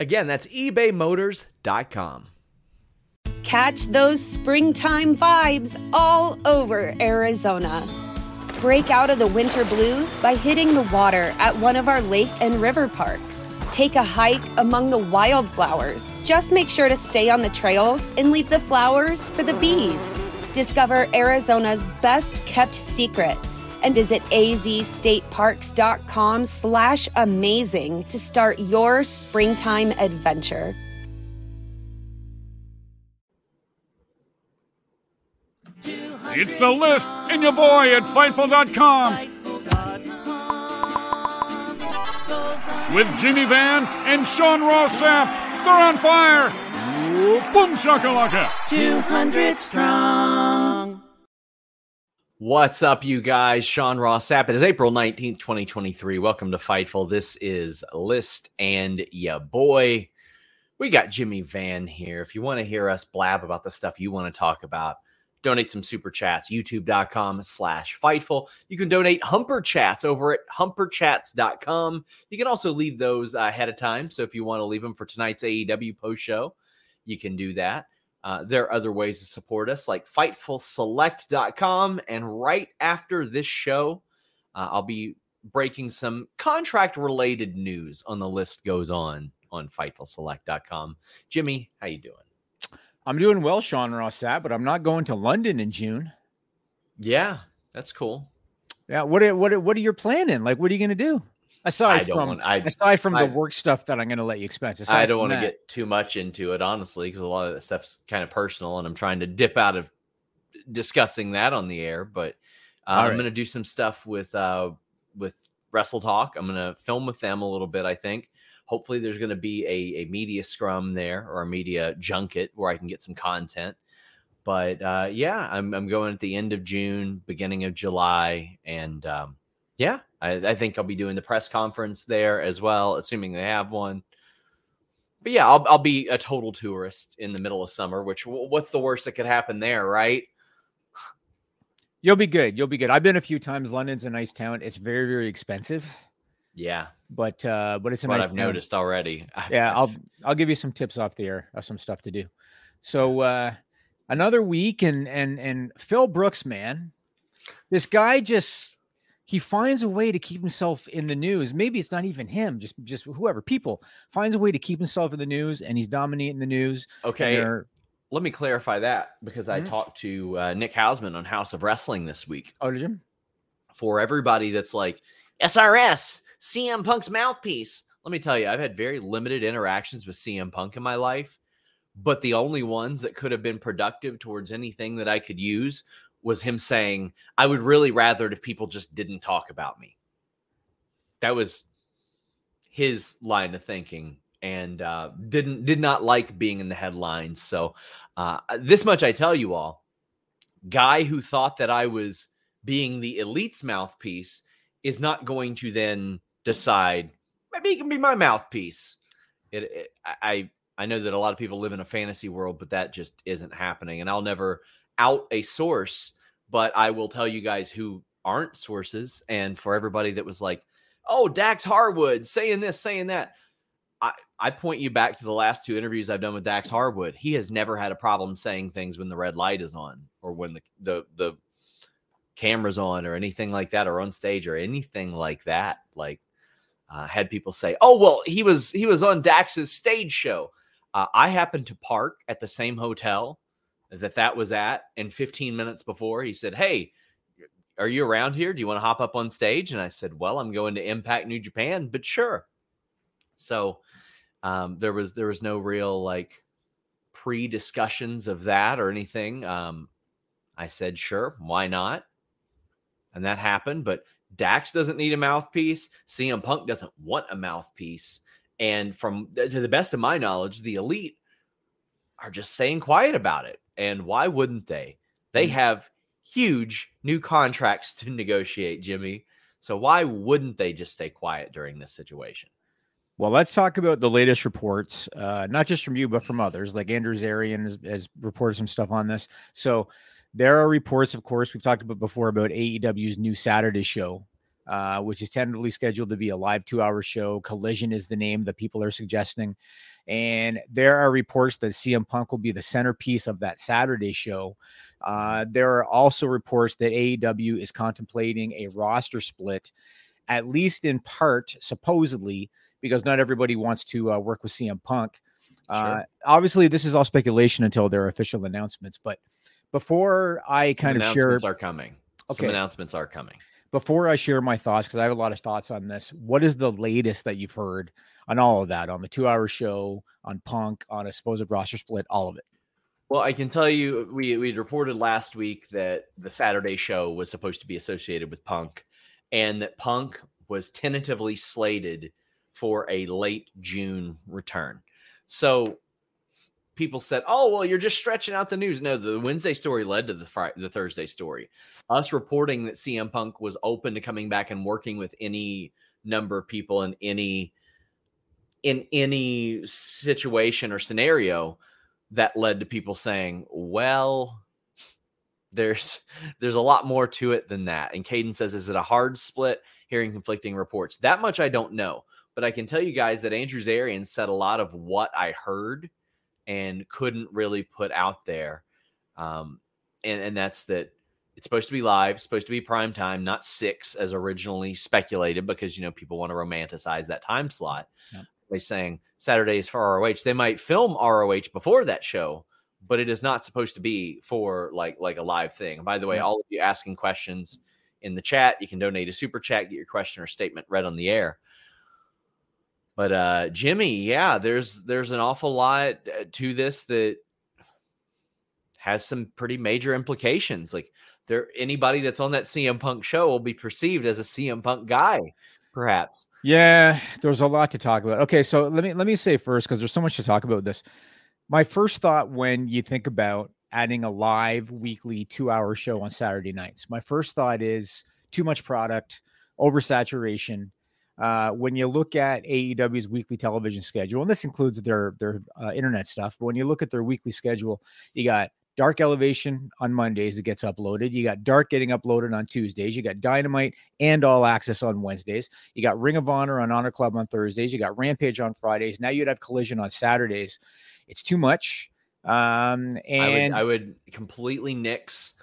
Again, that's ebaymotors.com. Catch those springtime vibes all over Arizona. Break out of the winter blues by hitting the water at one of our lake and river parks. Take a hike among the wildflowers. Just make sure to stay on the trails and leave the flowers for the bees. Discover Arizona's best kept secret and visit azstateparks.com slash amazing to start your springtime adventure. It's the list and your boy at Fightful.com. With Jimmy Van and Sean Ross Sapp. They're on fire. Boom shakalaka. 200 strong. What's up, you guys? Sean Ross Sapp. It is April 19th, 2023. Welcome to Fightful. This is List and ya boy. We got Jimmy Van here. If you want to hear us blab about the stuff you want to talk about, donate some super chats. YouTube.com slash Fightful. You can donate Humper Chats over at humperchats.com. You can also leave those ahead of time. So if you want to leave them for tonight's AEW post show, you can do that. Uh, there are other ways to support us, like FightfulSelect.com. And right after this show, uh, I'll be breaking some contract related news on the list goes on on FightfulSelect.com. Jimmy, how you doing? I'm doing well, Sean Rossat, but I'm not going to London in June. Yeah, that's cool. Yeah, what are, what are, what are you planning? Like, what are you going to do? Aside from want, I, aside from I, the work stuff that I'm going to let you expense. I don't want to get too much into it, honestly, because a lot of that stuff's kind of personal, and I'm trying to dip out of discussing that on the air. But uh, right. I'm going to do some stuff with uh, with Wrestle Talk. I'm going to film with them a little bit. I think. Hopefully, there's going to be a, a media scrum there or a media junket where I can get some content. But uh, yeah, I'm, I'm going at the end of June, beginning of July, and um, yeah, I, I, think I'll be doing the press conference there as well, assuming they have one. But yeah, I'll, I'll be a total tourist in the middle of summer. Which what's the worst that could happen there, right? You'll be good. You'll be good. I've been a few times. London's a nice town. It's very very expensive. Yeah, but uh, but it's a what nice. I've town. noticed already. yeah, I'll I'll give you some tips off the air of some stuff to do. So uh, another week and and and Phil Brooks, man, this guy just he finds a way to keep himself in the news. Maybe it's not even him, just just whoever. People finds a way to keep himself in the news, and he's dominating the news. Okay, let me clarify that because mm-hmm. I talked to uh, Nick Hausman on Haus of Wrestling this week. Oh, did you? For everybody that's like SRS, CM Punk's mouthpiece. Let me tell you, I've had very limited interactions with CM Punk in my life, but the only ones that could have been productive towards anything that I could use was him saying, I would really rather it if people just didn't talk about me. That was his line of thinking and uh, didn't did not like being in the headlines. So uh, this much I tell you all, guy who thought that I was being the elite's mouthpiece is not going to then decide maybe he can be my mouthpiece. It, it, I I know that a lot of people live in a fantasy world, but that just isn't happening. And I'll never out a source, but I will tell you guys who aren't sources. And for everybody that was like, "Oh, Dax Harwood saying this, saying that," I I point you back to the last two interviews I've done with Dax Harwood. He has never had a problem saying things when the red light is on or when the the the cameras on or anything like that or on stage or anything like that. Like uh, had people say, "Oh, well, he was he was on Dax's stage show." Uh, I happened to park at the same hotel that that was at, and 15 minutes before, he said, "Hey, are you around here? Do you want to hop up on stage?" And I said, "Well, I'm going to Impact New Japan, but sure." So um, there was there was no real like pre discussions of that or anything. Um, I said, "Sure, why not?" And that happened, but Dax doesn't need a mouthpiece. CM Punk doesn't want a mouthpiece. And from to the best of my knowledge, the elite are just staying quiet about it. And why wouldn't they? They Mm. have huge new contracts to negotiate, Jimmy. So why wouldn't they just stay quiet during this situation? Well, let's talk about the latest reports, uh, not just from you, but from others. Like Andrew Zarian has, has reported some stuff on this. So there are reports, of course, we've talked about before about AEW's new Saturday show, uh, which is tentatively scheduled to be a live two hour show. Collision is the name that people are suggesting. And there are reports that CM Punk will be the centerpiece of that Saturday show. Uh, there are also reports that AEW is contemplating a roster split, at least in part, supposedly, because not everybody wants to uh, work with CM Punk. Uh, Sure. obviously, this is all speculation until there are official announcements. But before I Some kind of share, announcements are coming. Some Okay. announcements are coming. Before I share my thoughts, because I have a lot of thoughts on this. What is the latest that you've heard on all of that, on the two-hour show, on Punk, on a supposed roster split, all of it? Well, I can tell you, we we reported last week that the Saturday show was supposed to be associated with Punk, and that Punk was tentatively slated for a late June return. So people said, "Oh, well, you're just stretching out the news." No, the Wednesday story led to the Friday, the Thursday story. Us reporting that CM Punk was open to coming back and working with any number of people in any in any situation or scenario that led to people saying, "Well, there's there's a lot more to it than that." And Caden says, "Is it a hard split?" Hearing conflicting reports. That much I don't know, but I can tell you guys that Andrew Zarian said a lot of what I heard and couldn't really put out there, um, and and that's that it's supposed to be live, supposed to be prime time, not six as originally speculated, because you know people want to romanticize that time slot. Yep. They saying Saturdays for ROH. They might film ROH before that show, but it is not supposed to be for like like a live thing. And by the way, Yep. all of you asking questions in the chat, you can donate a super chat, get your question or statement read on the air. But uh Jimmy, yeah, there's there's an awful lot uh, to this that has some pretty major implications. Like there anybody that's on that CM Punk show will be perceived as a CM Punk guy, perhaps. Yeah, there's a lot to talk about. Okay, so let me let me say first because there's so much to talk about this. My first thought when you think about adding a live weekly two hour show on Saturday nights, my first thought is too much product, oversaturation. Uh, when you look at AEW's weekly television schedule, and this includes their their uh, internet stuff, but when you look at their weekly schedule, you got Dark Elevation on Mondays, it gets uploaded. You got Dark getting uploaded on Tuesdays. You got Dynamite and All Access on Wednesdays. You got Ring of Honor on Honor Club on Thursdays. You got Rampage on Fridays. Now you'd have Collision on Saturdays. It's too much. Um, and I would I would completely nix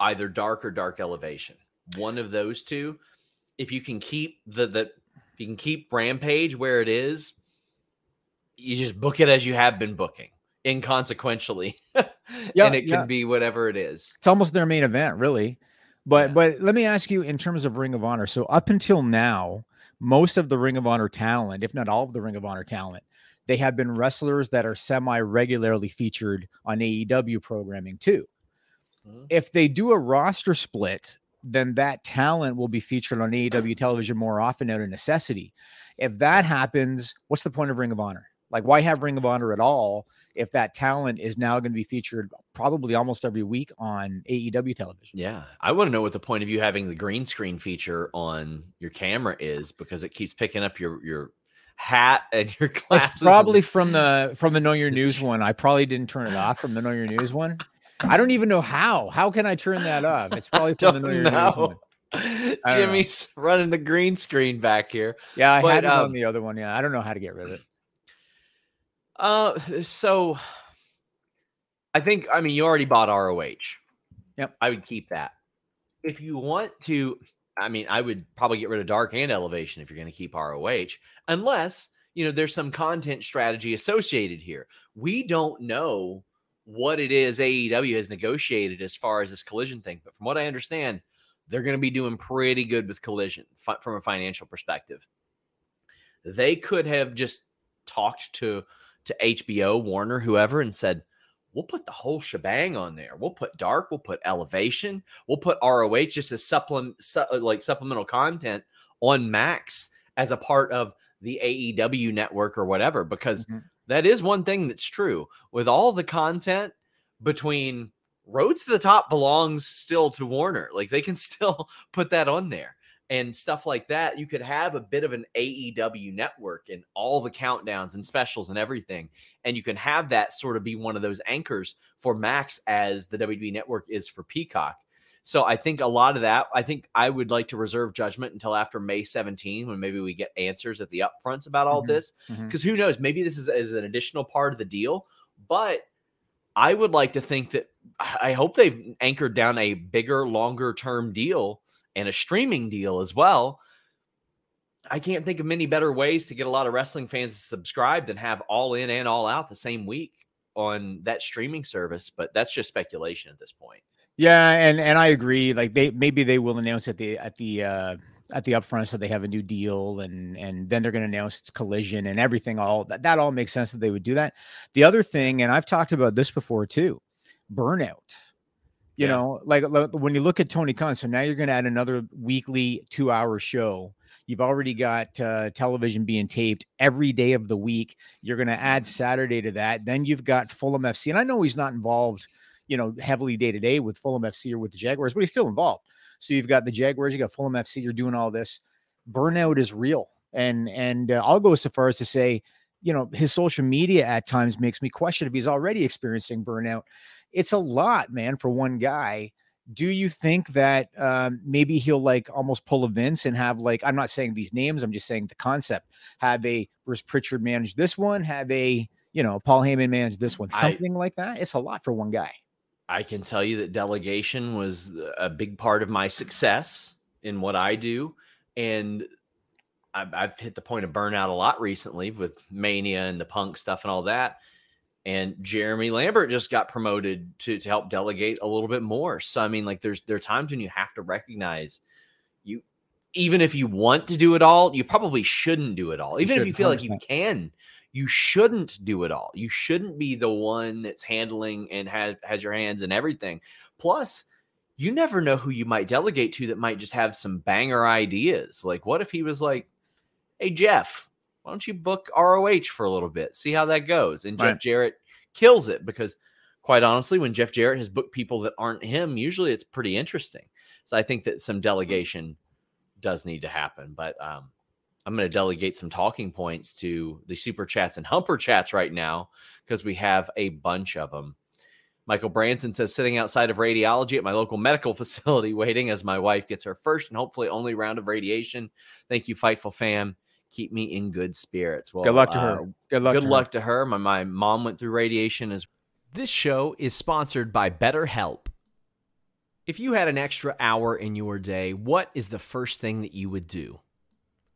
either dark or dark elevation. One of those two. If you can keep the the if you can keep Rampage where it is, you just book it as you have been booking inconsequentially. Yeah, and it can yeah. be whatever it is. it's almost their main event, really. But Yeah. but let me ask you in terms of Ring of Honor. So up until now, most of the Ring of Honor talent, if not all of the Ring of Honor talent, they have been wrestlers that are semi regularly featured on AEW programming too. Mhm. If they do a roster split, then that talent will be featured on AEW television more often out of necessity. If that happens, what's the point of Ring of Honor? Like, why have Ring of Honor at all if that talent is now going to be featured probably almost every week on AEW television? Yeah, I want to know what the point of you having the green screen feature on your camera is because it keeps picking up your your hat and your glasses. That's and- probably from the from the Know Your News one. I probably didn't turn it off from the Know Your News one. I don't even know how. How can I turn that off? It's probably from the don't Your News know. Jimmy's running the green screen back here. Yeah, I But, had it um, on the other one. Yeah, I don't know how to get rid of it. Uh, so I think I mean you already bought ROH. Yep. I would keep that. If you want to, I mean, I would probably get rid of Dark and Elevation if you're going to keep ROH, unless you know, there's some content strategy associated here. We don't know what it is AEW has negotiated as far as this collision thing, but from what I understand, they're going to be doing pretty good with collision fi- from a financial perspective. They could have just talked to to HBO, Warner, whoever, and said, "We'll put the whole shebang on there. We'll put Dark. We'll put Elevation. We'll put ROH just as supplement, su- like supplemental content on Max as a part of the AEW network or whatever." Because Mhm. That is one thing that's true with all the content between Roads to the Top belongs still to Warner. Like they can still put that on there and stuff like that. You could have a bit of an AEW network and all the countdowns and specials and everything. And you can have that sort of be one of those anchors for Max as the WWE network is for Peacock. So I think a lot of that, I think I would like to reserve judgment until after May 17 when maybe we get answers at the upfronts about all Mhm. this. Because who knows? Maybe this is, is an additional part of the deal. But I would like to think that I hope they've anchored down a bigger, longer term deal and a streaming deal as well. I can't think of many better ways to get a lot of wrestling fans to subscribe than have all in and all out the same week on that streaming service. But that's just speculation at this point. Yeah, and and I agree. Like they maybe they will announce at the at the uh at the upfront so they have a new deal and and then they're going to announce collision and everything all that that all makes sense that they would do that. The other thing and I've talked about this before too. Burnout. You Yeah. know, like when you look at Tony Khan, so now you're going to add another weekly 2-hour show. You've already got uh, television being taped every day of the week. You're going to add Saturday to that. Then you've got Fulham FC. And I know he's not involved you know, heavily day to day with Fulham FC or with the Jaguars, but he's still involved. So you've got the Jaguars, you got Fulham FC, you're doing all this. Burnout is real, and and uh, I'll go so far as to say, you know, his social media at times makes me question if he's already experiencing burnout. It's a lot, man, for one guy. Do you think that um, maybe he'll like almost pull a Vince and have like I'm not saying these names, I'm just saying the concept. Have a Bruce Pritchard manage this one, have a you know Paul Heyman manage this one, I- something like that. It's a lot for one guy. I can tell you that delegation was a big part of my success in what I do. And I've, I've hit the point of burnout a lot recently with Mania and the punk stuff and all that. And Jeremy Lambert just got promoted to, to help delegate a little bit more. So, I mean, like, there's there are times when you have to recognize you, even if you want to do it all, you probably shouldn't do it all. Even if you feel like you can, you shouldn't do it all. You shouldn't be the one that's handling and has has your hands in everything. Plus, you never know who you might delegate to that might just have some banger ideas. Like, what if he was like, "Hey Jeff, why don't you book ROH for a little bit, see how that goes?" And Jeff Jarrett kills it because, quite honestly, when Jeff Jarrett has booked people that aren't him, usually it's pretty interesting. So I think that some delegation does need to happen, but um, I'm going to delegate some talking points to the super chats and humper chats right now because we have a bunch of them. Michael Branson says, sitting outside of radiology at my local medical facility, waiting as my wife gets her first and hopefully only round of radiation. Thank you, Fightful fam. Keep me in good spirits. Well, Good luck to uh, her. Good luck. Good to her. luck to her. My, my mom went through radiation as This show is sponsored by BetterHelp. If you had an extra hour in your day, what is the first thing that you would do?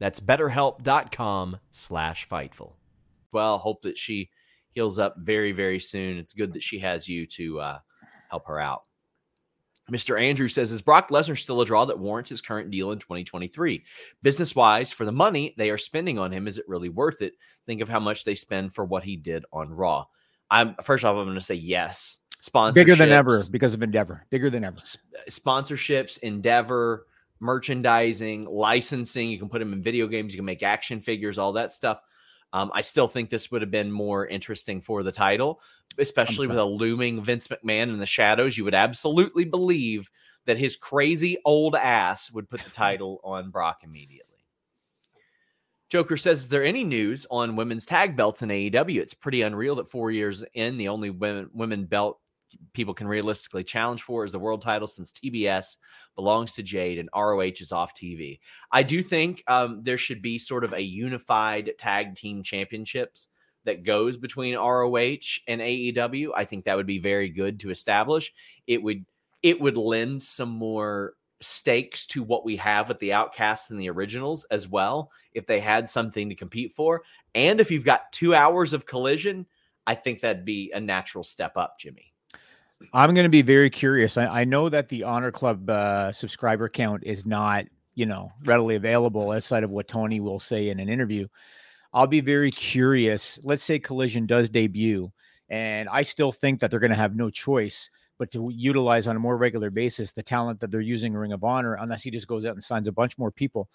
That's betterhelp.com slash fightful. Well, hope that she heals up very, very soon. It's good that she has you to uh, help her out. Mr. Andrew says, Is Brock Lesnar still a draw that warrants his current deal in 2023? Business wise, for the money they are spending on him, is it really worth it? Think of how much they spend for what he did on Raw. I'm first off, I'm going to say yes. Sponsorships, Bigger than ever because of Endeavor. Bigger than ever. sponsorships, Endeavor, merchandising, licensing. You can put them in video games. You can make action figures, all that stuff. Um, I still think this would have been more interesting for the title, especially with a looming Vince McMahon in the shadows. You would absolutely believe that his crazy old ass would put the title on Brock immediately. Joker says, Is there any news on women's tag belts in AEW? It's pretty unreal that four years in, the only women, women belt people can realistically challenge for is the world title since TBS belongs to Jade and ROH is off TV. I do think um, there should be sort of a unified tag team championships that goes between ROH and AEW. I think that would be very good to establish. It would it would lend some more stakes to what we have with the outcasts and the originals as well if they had something to compete for and if you've got 2 hours of collision I think that'd be a natural step up Jimmy I'm going to be very curious. I, I, know that the Honor Club uh, subscriber count is not, you know, readily available outside of what Tony will say in an interview. I'll be very curious. Let's say Collision does debut, and I still think that they're going to have no choice but to utilize on a more regular basis the talent that they're using Ring of Honor, unless he just goes out and signs a bunch more people.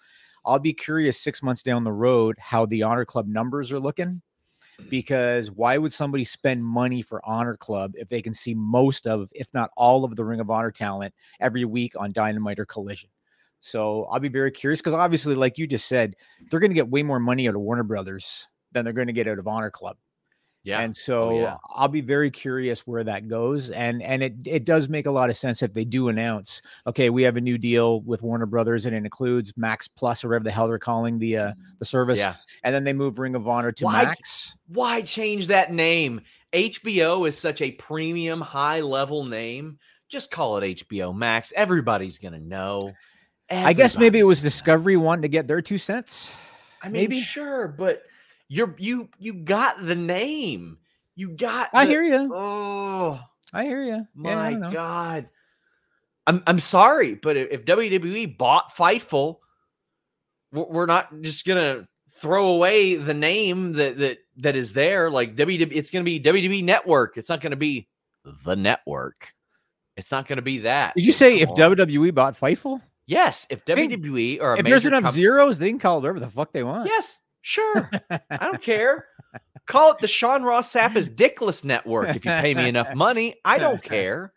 I'll be curious six months down the road how the Honor Club numbers are looking because why would somebody spend money for Honor Club if they can see most of, if not all of the Ring of Honor talent every week on Dynamite or Collision? So I'll be very curious because obviously, like you just said, they're going to get way more money out of Warner Brothers than they're going to get out of Honor Club. Yeah. And oh, so oh, yeah. I'll be very curious where that goes. And and it it does make a lot of sense if they do announce, okay, we have a new deal with Warner Brothers and it includes Max Plus or whatever the hell they're calling the uh the service. Yeah. And then they move Ring of Honor to why, Max. Why change that name? HBO is such a premium high level name. Just call it HBO Max. Everybody's gonna know. Everybody's I guess maybe it was Discovery wanting to get their two cents. I mean, maybe sure, but you're you you got the name. You got. I the, hear you. Oh, I hear you. My yeah, God. I'm I'm sorry, but if WWE bought Fightful, we're not just gonna throw away the name that that that is there. Like WWE, it's gonna be WWE Network. It's not gonna be the network. It's not gonna be that. Did you say if WWE bought Fightful? Yes, if WWE or if there's enough com- zeros, they can call it whatever the fuck they want. Yes, Sure. I don't care. Call it the Sean Ross Sapp is Dickless Network if you pay me enough money. I don't care.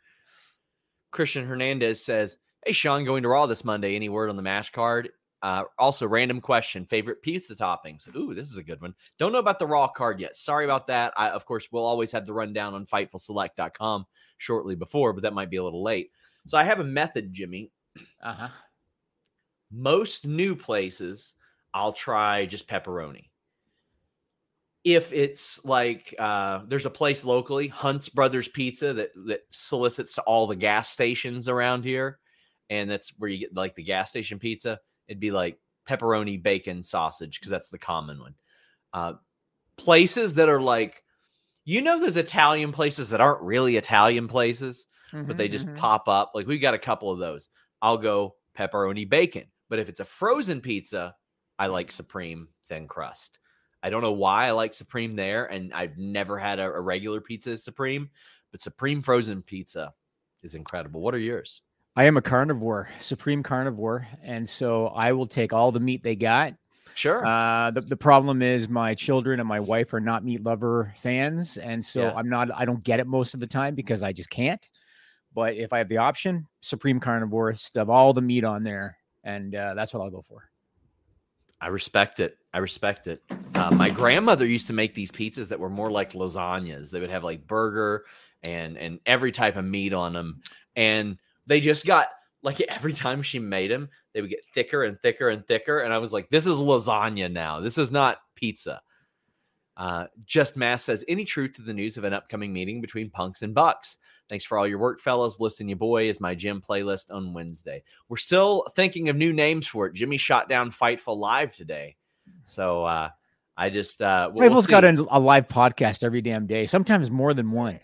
Christian Hernandez says, Hey, Sean, going to Raw this Monday. Any word on the MASH card? Uh, also, random question favorite pizza toppings? Ooh, this is a good one. Don't know about the Raw card yet. Sorry about that. I, of course, will always have the rundown on FightfulSelect.com shortly before, but that might be a little late. So I have a method, Jimmy. Uh huh. Most new places I'll try just pepperoni. If it's like uh, there's a place locally, Hunt's Brothers Pizza, that that solicits to all the gas stations around here, and that's where you get like the gas station pizza. It'd be like pepperoni, bacon, sausage, because that's the common one. Uh, places that are like, you know, those Italian places that aren't really Italian places, mm-hmm, but they just mm-hmm. pop up. Like we've got a couple of those. I'll go pepperoni, bacon. But if it's a frozen pizza, I like Supreme thin crust. I don't know why I like Supreme there, and I've never had a, a regular pizza Supreme, but Supreme frozen pizza is incredible. What are yours? I am a carnivore, supreme carnivore, and so I will take all the meat they got. Sure. Uh, the, the problem is my children and my wife are not meat lover fans, and so yeah. I'm not. I don't get it most of the time because I just can't. But if I have the option, supreme carnivore, stuff all the meat on there, and uh, that's what I'll go for. I respect it. I respect it. Uh, my grandmother used to make these pizzas that were more like lasagnas. They would have like burger and and every type of meat on them, and they just got like every time she made them, they would get thicker and thicker and thicker. And I was like, this is lasagna now. This is not pizza. Uh, Just Mass says, any truth to the news of an upcoming meeting between punks and bucks? Thanks for all your work, fellas. Listen, you boy is my gym playlist on Wednesday. We're still thinking of new names for it. Jimmy shot down Fightful Live today. So uh, I just uh we'll Fightful's got a, a live podcast every damn day, sometimes more than one.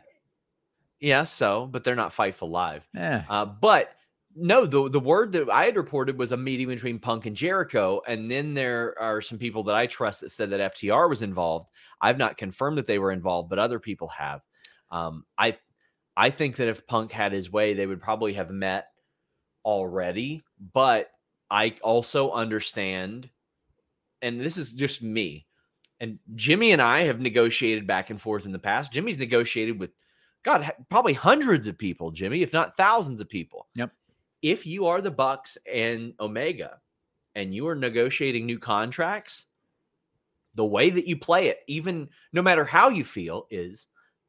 yeah, so but they're not Fightful Live. Yeah. Uh, but no, the the word that I had reported was a meeting between Punk and Jericho, and then there are some people that I trust that said that FTR was involved. I've not confirmed that they were involved, but other people have. Um, I I think that if Punk had his way, they would probably have met already. But I also understand, and this is just me. And Jimmy and I have negotiated back and forth in the past. Jimmy's negotiated with God, probably hundreds of people, Jimmy, if not thousands of people. Yep. If you are the Bucks and Omega and you are negotiating new contracts, the way that you play it, even no matter how you feel, is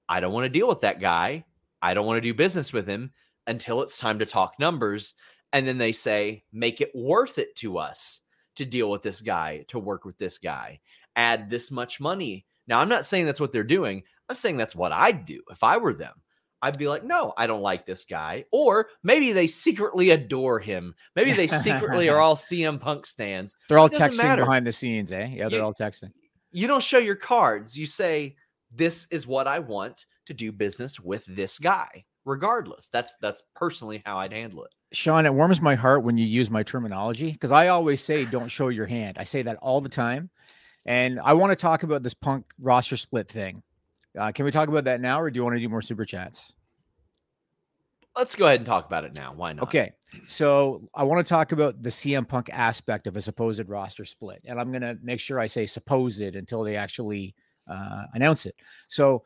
I don't want to deal with that guy. I don't want to do business with him until it's time to talk numbers. And then they say, make it worth it to us to deal with this guy, to work with this guy, add this much money. Now, I'm not saying that's what they're doing. I'm saying that's what I'd do if I were them. I'd be like, no, I don't like this guy. Or maybe they secretly adore him. Maybe they secretly are all CM Punk stands. They're all texting matter. behind the scenes, eh? Yeah, they're You- all texting. You don't show your cards. You say, this is what I want to do business with this guy, regardless. That's that's personally how I'd handle it. Sean, it warms my heart when you use my terminology because I always say don't show your hand. I say that all the time. And I want to talk about this punk roster split thing. Uh, can we talk about that now or do you want to do more super chats? Let's go ahead and talk about it now. Why not? Okay. So I want to talk about the CM Punk aspect of a supposed roster split. And I'm going to make sure I say supposed until they actually uh, announce it. So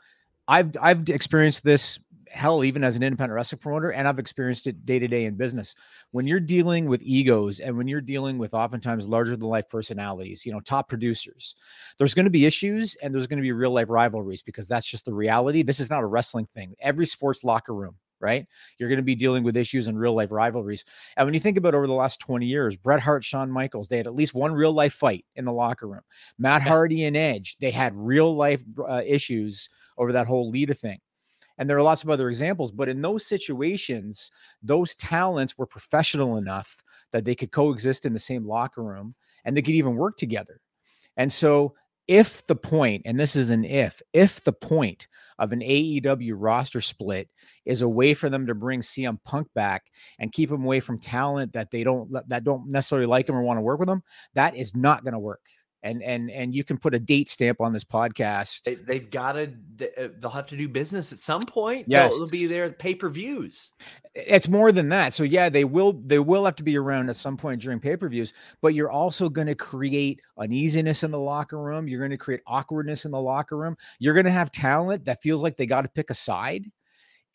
I've I've experienced this hell even as an independent wrestling promoter and I've experienced it day to day in business. When you're dealing with egos and when you're dealing with oftentimes larger than life personalities, you know, top producers, there's going to be issues and there's going to be real life rivalries because that's just the reality. This is not a wrestling thing. Every sports locker room, right? You're going to be dealing with issues and real life rivalries. And when you think about over the last 20 years, Bret Hart, Shawn Michaels, they had at least one real life fight in the locker room. Matt Hardy and Edge, they had real life uh, issues over that whole Lita thing. And there are lots of other examples, but in those situations, those talents were professional enough that they could coexist in the same locker room and they could even work together. And so, if the point, and this is an if, if the point of an AEW roster split is a way for them to bring CM Punk back and keep him away from talent that they don't that don't necessarily like him or want to work with him, that is not going to work. And and and you can put a date stamp on this podcast. They, they've got to. Uh, they'll have to do business at some point. Yes. they'll be there pay per views. It's more than that. So yeah, they will they will have to be around at some point during pay-per-views, but you're also going to create uneasiness in the locker room. You're going to create awkwardness in the locker room. You're going to have talent that feels like they got to pick a side.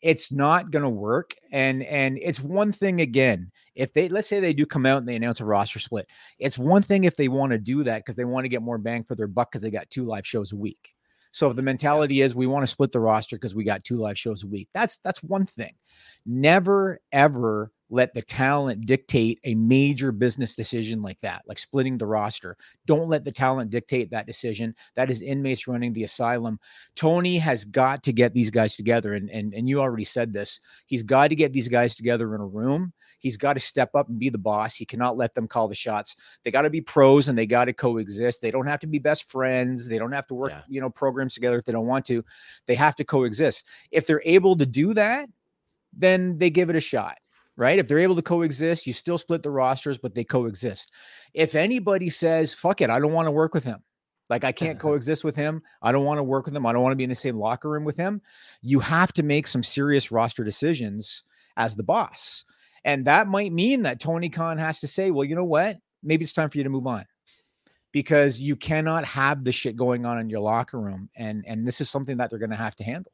It's not going to work. And and it's one thing again, if they let's say they do come out and they announce a roster split. It's one thing if they want to do that because they want to get more bang for their buck because they got two live shows a week. So if the mentality is we want to split the roster because we got two live shows a week, that's that's one thing. Never ever let the talent dictate a major business decision like that, like splitting the roster. Don't let the talent dictate that decision. That is inmates running the asylum. Tony has got to get these guys together. And, and, and you already said this. He's got to get these guys together in a room. He's got to step up and be the boss. He cannot let them call the shots. They got to be pros and they got to coexist. They don't have to be best friends. They don't have to work, Yeah. you know, programs together if they don't want to. They have to coexist. If they're able to do that, then they give it a shot right? If they're able to coexist, you still split the rosters, but they coexist. If anybody says, fuck it, I don't want to work with him, like I can't coexist with him, I don't want to work with him, I don't want to be in the same locker room with him, you have to make some serious roster decisions as the boss. And that might mean that Tony Khan has to say, well, you know what? Maybe it's time for you to move on. Because you cannot have the shit going on in your locker room. And and this is something that they're going to have to handle.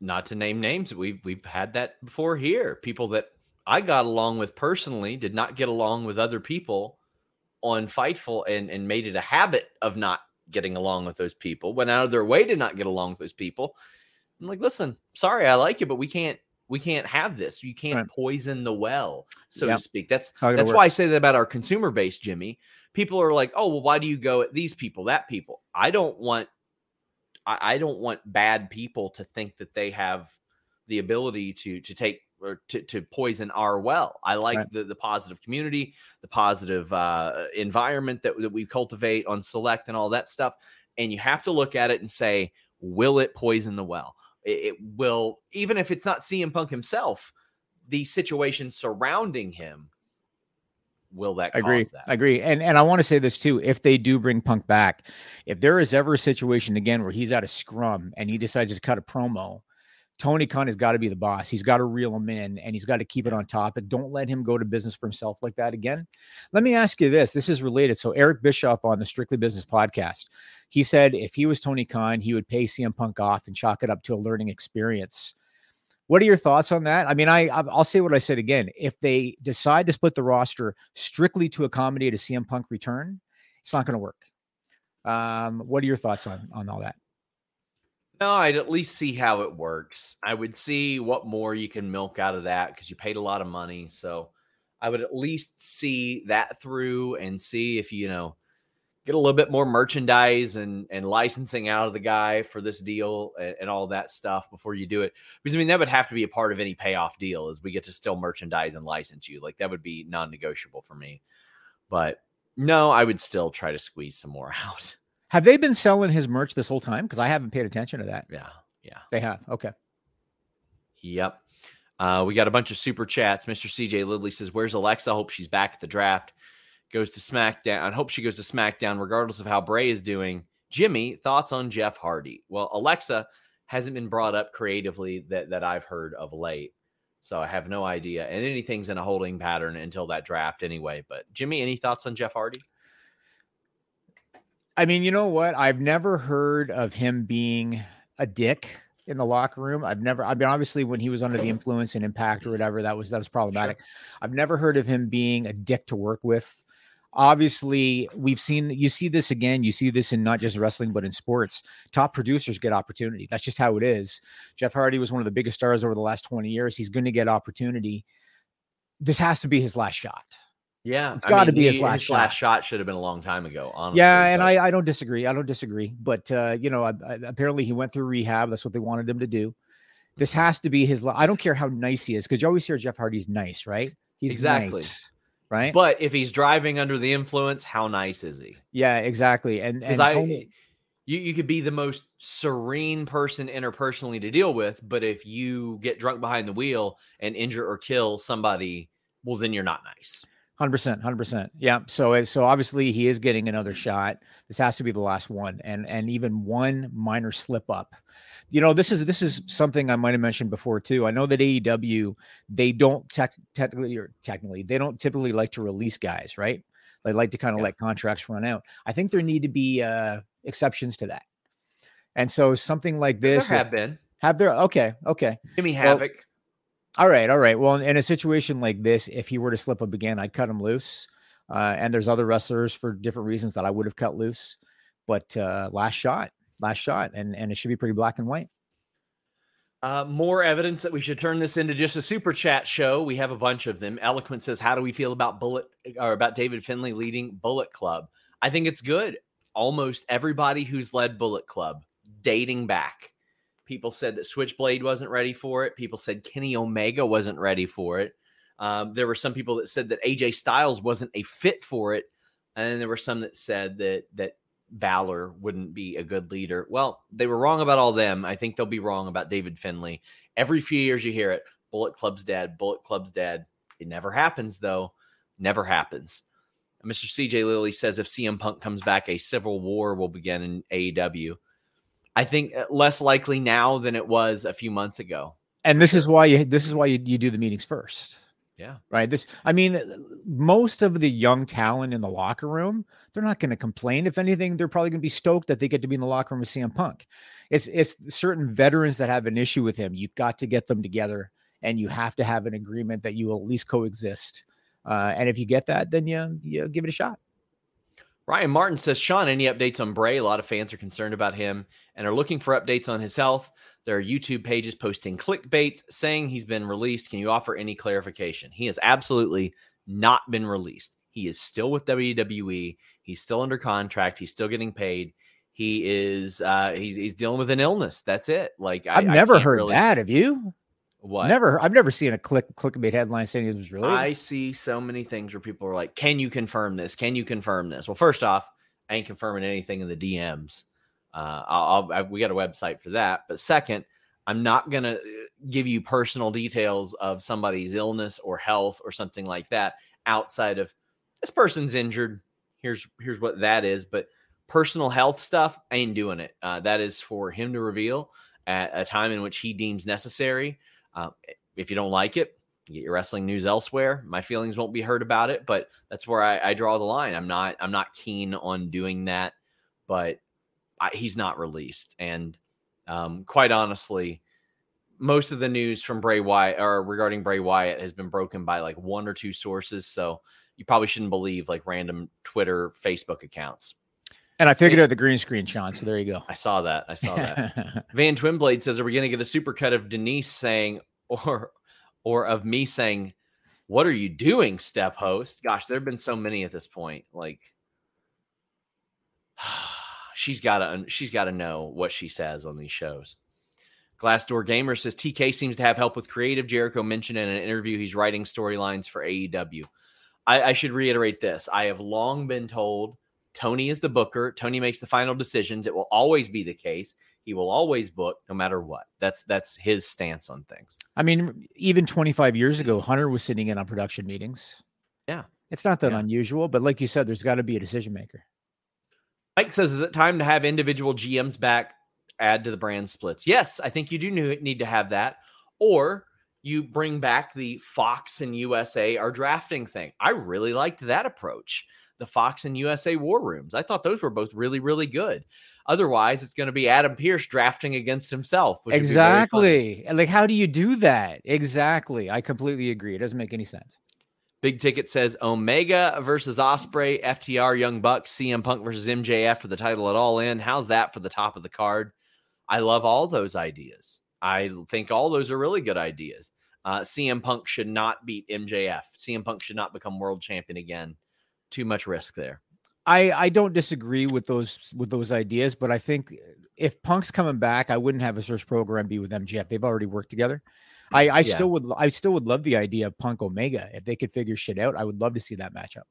Not to name names, we've we've had that before here. People that I got along with personally did not get along with other people on Fightful and and made it a habit of not getting along with those people. Went out of their way to not get along with those people. I'm like, listen, sorry, I like you, but we can't we can't have this. You can't Right. poison the well, so to speak. That's that's work. why I say that about our consumer base, Jimmy. People are like, oh, well, why do you go at these people, that people? I don't want I, I don't want bad people to think that they have the ability to to take or to, to poison our well. I like right. the, the positive community, the positive uh, environment that, that we cultivate on select and all that stuff. And you have to look at it and say, will it poison the well? It, it will, even if it's not CM Punk himself, the situation surrounding him will that I agree that? I agree. And and I want to say this too. If they do bring Punk back, if there is ever a situation again where he's at a scrum and he decides to cut a promo, Tony Khan has got to be the boss. He's got to reel him in and he's got to keep it on topic. Don't let him go to business for himself like that again. Let me ask you this. This is related. So Eric Bischoff on the Strictly Business podcast, he said if he was Tony Khan, he would pay CM Punk off and chalk it up to a learning experience. What are your thoughts on that? I mean, I I'll say what I said again. If they decide to split the roster strictly to accommodate a CM Punk return, it's not going to work. Um, what are your thoughts on on all that? No, I'd at least see how it works. I would see what more you can milk out of that because you paid a lot of money. So I would at least see that through and see if you know get a little bit more merchandise and and licensing out of the guy for this deal and, and, all that stuff before you do it. Because I mean that would have to be a part of any payoff deal is we get to still merchandise and license you. Like that would be non-negotiable for me. But no, I would still try to squeeze some more out. Have they been selling his merch this whole time? Because I haven't paid attention to that. Yeah. Yeah. They have. Okay. Yep. Uh, we got a bunch of super chats. Mr. CJ Lidley says, Where's Alexa? Hope she's back at the draft. Goes to SmackDown. I hope she goes to SmackDown, regardless of how Bray is doing. Jimmy, thoughts on Jeff Hardy? Well, Alexa hasn't been brought up creatively that, that I've heard of late. So I have no idea. And anything's in a holding pattern until that draft anyway. But Jimmy, any thoughts on Jeff Hardy? I mean, you know what? I've never heard of him being a dick in the locker room. I've never. I mean, obviously, when he was under the influence and impact or whatever, that was that was problematic. Sure. I've never heard of him being a dick to work with. Obviously, we've seen you see this again. You see this in not just wrestling, but in sports. Top producers get opportunity. That's just how it is. Jeff Hardy was one of the biggest stars over the last 20 years. He's going to get opportunity. This has to be his last shot. Yeah, it's got to be his last his shot. last shot should have been a long time ago. Honestly, yeah, and I, I don't disagree. I don't disagree. But uh, you know, I, I, apparently he went through rehab. That's what they wanted him to do. This has to be his. I don't care how nice he is because you always hear Jeff Hardy's nice, right? He's exactly nice, right. But if he's driving under the influence, how nice is he? Yeah, exactly. And and I, Tony, you you could be the most serene person interpersonally to deal with, but if you get drunk behind the wheel and injure or kill somebody, well, then you're not nice. Hundred percent, hundred percent. Yeah. So, so obviously he is getting another shot. This has to be the last one, and and even one minor slip up. You know, this is this is something I might have mentioned before too. I know that AEW they don't tech, technically or technically they don't typically like to release guys, right? They like to kind of yeah. let contracts run out. I think there need to be uh, exceptions to that. And so something like this there have if, been have there okay okay. Jimmy Havoc. Well, all right, all right. Well, in a situation like this, if he were to slip up again, I'd cut him loose. Uh, and there's other wrestlers for different reasons that I would have cut loose. But uh, last shot, last shot, and and it should be pretty black and white. Uh, more evidence that we should turn this into just a super chat show. We have a bunch of them. Eloquent says, "How do we feel about Bullet or about David Finlay leading Bullet Club?" I think it's good. Almost everybody who's led Bullet Club dating back People said that Switchblade wasn't ready for it. People said Kenny Omega wasn't ready for it. Um, there were some people that said that AJ Styles wasn't a fit for it, and then there were some that said that that Balor wouldn't be a good leader. Well, they were wrong about all them. I think they'll be wrong about David Finlay. Every few years you hear it, Bullet Club's dead, Bullet Club's dead. It never happens though. Never happens. Mr. CJ Lilly says if CM Punk comes back, a civil war will begin in AEW. I think uh, less likely now than it was a few months ago. And this is why you this is why you, you do the meetings first. Yeah. Right. This, I mean, most of the young talent in the locker room, they're not going to complain. If anything, they're probably going to be stoked that they get to be in the locker room with CM Punk. It's it's certain veterans that have an issue with him. You've got to get them together, and you have to have an agreement that you will at least coexist. Uh, and if you get that, then you you give it a shot. Ryan Martin says, Sean, any updates on Bray? A lot of fans are concerned about him and are looking for updates on his health. There are YouTube pages posting clickbait saying he's been released. Can you offer any clarification? He has absolutely not been released. He is still with WWE. He's still under contract. He's still getting paid. he is uh he's he's dealing with an illness. That's it. Like I've never I heard really, that. Have you? What? Never. I've never seen a click clickbait headline saying it was related. I see so many things where people are like, "Can you confirm this? Can you confirm this?" Well, first off, I ain't confirming anything in the DMs. Uh, I'll, I'll we got a website for that. But second, I'm not gonna uh, give you personal details of somebody's illness or health or something like that outside of this person's injured. Here's here's what that is. But personal health stuff, I ain't doing it. Uh, that is for him to reveal at a time in which he deems necessary. Uh, if you don't like it, get your wrestling news elsewhere. My feelings won't be hurt about it, but that's where I, I draw the line. I'm not I'm not keen on doing that, but I, he's not released, and um, quite honestly, most of the news from Bray Wyatt or regarding Bray Wyatt has been broken by like one or two sources. So you probably shouldn't believe like random Twitter, Facebook accounts. and I figured out the green screen, Sean. So there you go. I saw that. I saw that. Van Twinblade says, "Are we going to get a super cut of Denise saying, or, or of me saying, what are you doing, step host? Gosh, there have been so many at this point. Like, she's got to, she's got to know what she says on these shows." Glassdoor Gamer says TK seems to have help with creative. Jericho mentioned in an interview he's writing storylines for AEW. I, I should reiterate this: I have long been told Tony is the booker. Tony makes the final decisions. It will always be the case. He will always book no matter what. That's that's his stance on things. I mean, even 25 years ago, Hunter was sitting in on production meetings. Yeah. It's not that Yeah. unusual, but like you said, there's got to be a decision maker. Mike says, "Is it time to have individual GMs back? Add to the brand splits." Yes, I think you do need to have that, or you bring back the Fox and USA are drafting thing. I really liked that approach. The Fox and USA war rooms. I thought those were both really, really good. Otherwise, it's going to be Adam Pearce drafting against himself. Exactly. Like, how do you do that? Exactly. I completely agree. It doesn't make any sense. Big Ticket says Omega versus Ospreay, FTR, Young Bucks, CM Punk versus MJF for the title at All In. How's that for the top of the card? I love all those ideas. I think all those are really good ideas. Uh, CM Punk should not beat MJF. CM Punk should not become world champion again. Too much risk there. I I don't disagree with those with those ideas, but I think if Punk's coming back, I wouldn't have a search program be with MJF. They've already worked together. I I Yeah. still would I still would love the idea of Punk Omega if they could figure shit out. I would love to see that matchup.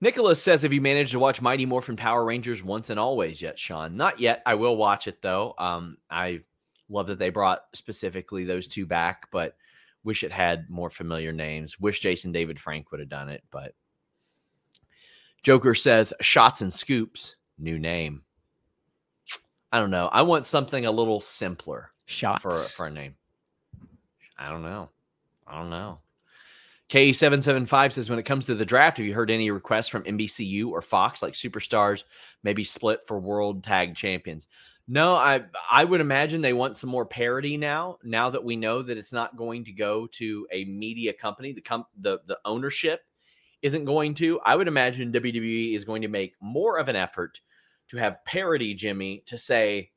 Nicholas says, Have you managed to watch Mighty Morphin Power Rangers once and always yet, Sean? Not yet. I will watch it though. Um, I love that they brought specifically those two back, but wish it had more familiar names. Wish Jason David Frank would have done it, but Joker says, Shots and Scoops, new name. I don't know. I want something a little simpler Shots. for for a name. I don't know. I don't know. K775 says when it comes to the draft, have you heard any requests from NBCU or Fox like superstars maybe split for world tag champions? No, I I would imagine they want some more parity now. Now that we know that it's not going to go to a media company, the com- the the ownership isn't going to. I would imagine WWE is going to make more of an effort to have parity, Jimmy, to say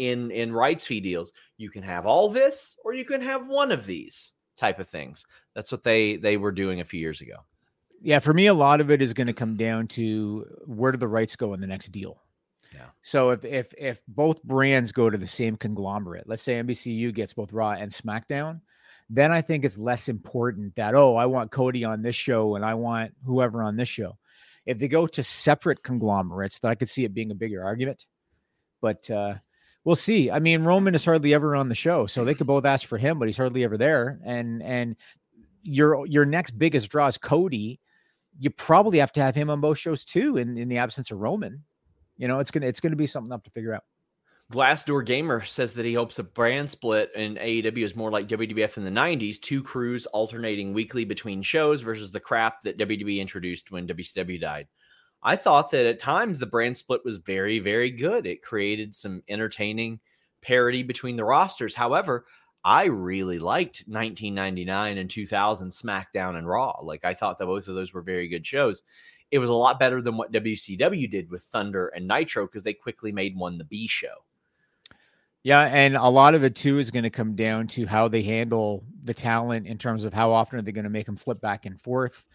in in rights fee deals, you can have all this or you can have one of these type of things. That's what they they were doing a few years ago. Yeah, for me, a lot of it is going to come down to where do the rights go in the next deal. Yeah. So if if if both brands go to the same conglomerate, let's say NBCU gets both Raw and SmackDown, then I think it's less important that oh I want Cody on this show and I want whoever on this show. If they go to separate conglomerates, then I could see it being a bigger argument. But uh, we'll see. I mean, Roman is hardly ever on the show, so they could both ask for him, but he's hardly ever there. And and your your next biggest draw is Cody. You probably have to have him on both shows too, in, in the absence of Roman. You know, it's gonna it's gonna be something up to figure out. Glassdoor Gamer says that he hopes a brand split in AEW is more like WWF in the 90s, two crews alternating weekly between shows versus the crap that WWE introduced when WCW died. I thought that at times the brand split was very, very good. It created some entertaining parity between the rosters. However, I really liked 1999 and 2000 SmackDown and Raw. Like I thought that both of those were very good shows. It was a lot better than what WCW did with Thunder and Nitro because they quickly made one the B show. Yeah, and a lot of it too is going to come down to how they handle the talent in terms of how often are they going to make them flip back and forth.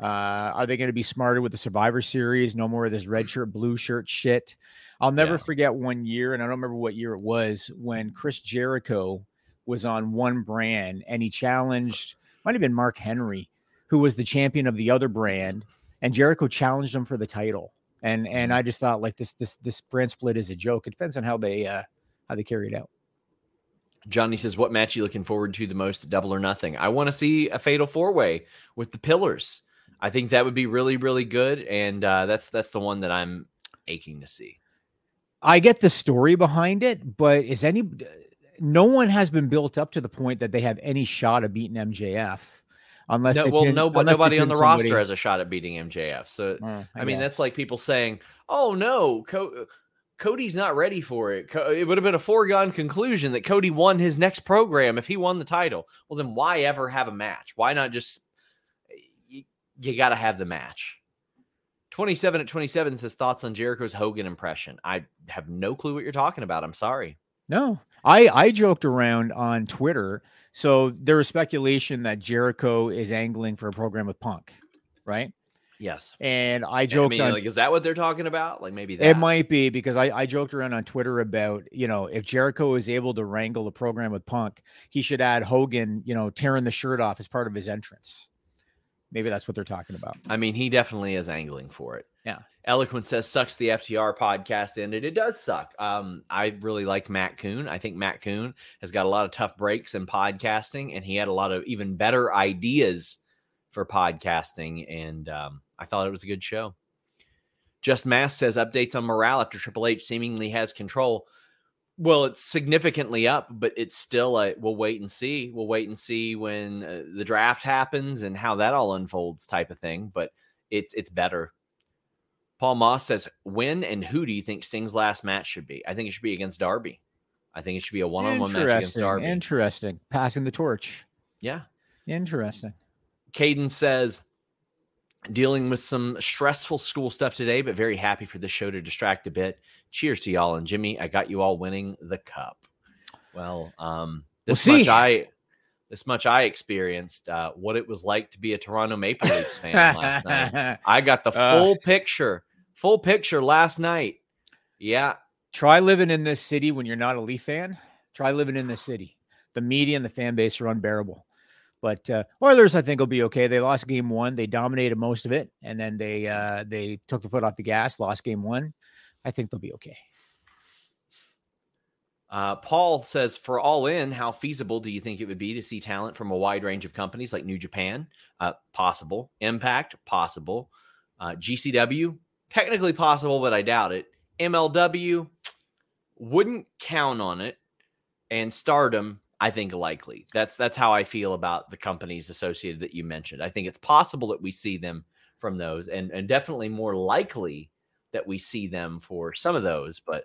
Uh, are they going to be smarter with the Survivor Series? No more of this red shirt, blue shirt shit. I'll never Yeah. forget one year, and I don't remember what year it was when Chris Jericho was on one brand and he challenged, might have been Mark Henry, who was the champion of the other brand, and Jericho challenged him for the title. And and I just thought like this this this brand split is a joke. It depends on how they uh how they carry it out. Johnny says, "What match you looking forward to the most? Double or Nothing. I want to see a fatal four way with the Pillars. I think that would be really, really good, and uh, that's that's the one that I'm aching to see. I get the story behind it, but is any no one has been built up to the point that they have any shot of beating MJF unless No, well, pin- no, unless nobody on the somebody- roster has a shot at beating MJF. So Oh, I, mean, that's like people saying, "Oh no, Co- Cody's not ready for it." It would have been a foregone conclusion that Cody won his next program if he won the title. Well, then why ever have a match? Why not just you, you got to have the match? 27 at 27 says thoughts on Jericho's Hogan impression. I have no clue what you're talking about. I'm sorry. No, I I joked around on Twitter. So there was speculation that Jericho is angling for a program with Punk, right? Yes. And I I joked mean, on like, is that what they're talking about? Like maybe that. It might be because I, I joked around on Twitter about, you know, if Jericho is able to wrangle a program with Punk, he should add Hogan, you know, tearing the shirt off as part of his entrance. Maybe that's what they're talking about. I mean, he definitely is angling for it. Yeah. Eloquent says sucks the FTR podcast ended. It does suck. Um, I really like Matt Koon. I think Matt Koon has got a lot of tough breaks in podcasting, and he had a lot of even better ideas for podcasting. And um, I thought it was a good show. Just Mass says updates on morale after Triple H seemingly has control. Well, it's significantly up, but it's still a we'll wait and see. We'll wait and see when uh, the draft happens and how that all unfolds, type of thing. But it's it's better. Paul Moss says, "When and who do you think Sting's last match should be? I think it should be against Darby. I think it should be a one-on-one match against. Darby. Interesting. Passing the torch. yeah." Interesting. Caden says, dealing with some stressful school stuff today, but very happy for this show to distract a bit. Cheers to y'all. And Jimmy, I got you all winning the cup. Well, um, We'll this much. I this much I experienced uh, what it was like to be a Toronto Maple Leafs fan last night. I got the Uh. full picture, full picture last night. Yeah, Try living in this city when you're not a Leaf fan. Try living in this city. The media and the fan base are unbearable. But uh, Oilers, I think, will be okay. They lost game one. They dominated most of it, and then they uh, they took the foot off the gas. Lost game one. I think they'll be okay. Uh, Paul says, for all in, how feasible do you think it would be to see talent from a wide range of companies like New Japan? Uh, possible. Impact, possible. Uh, GCW, technically possible, but I doubt it. MLW, wouldn't count on it. And Stardom, I think likely. That's that's how I feel about the companies associated that you mentioned. I think it's possible that we see them from those, and and definitely more likely that we see them for some of those, but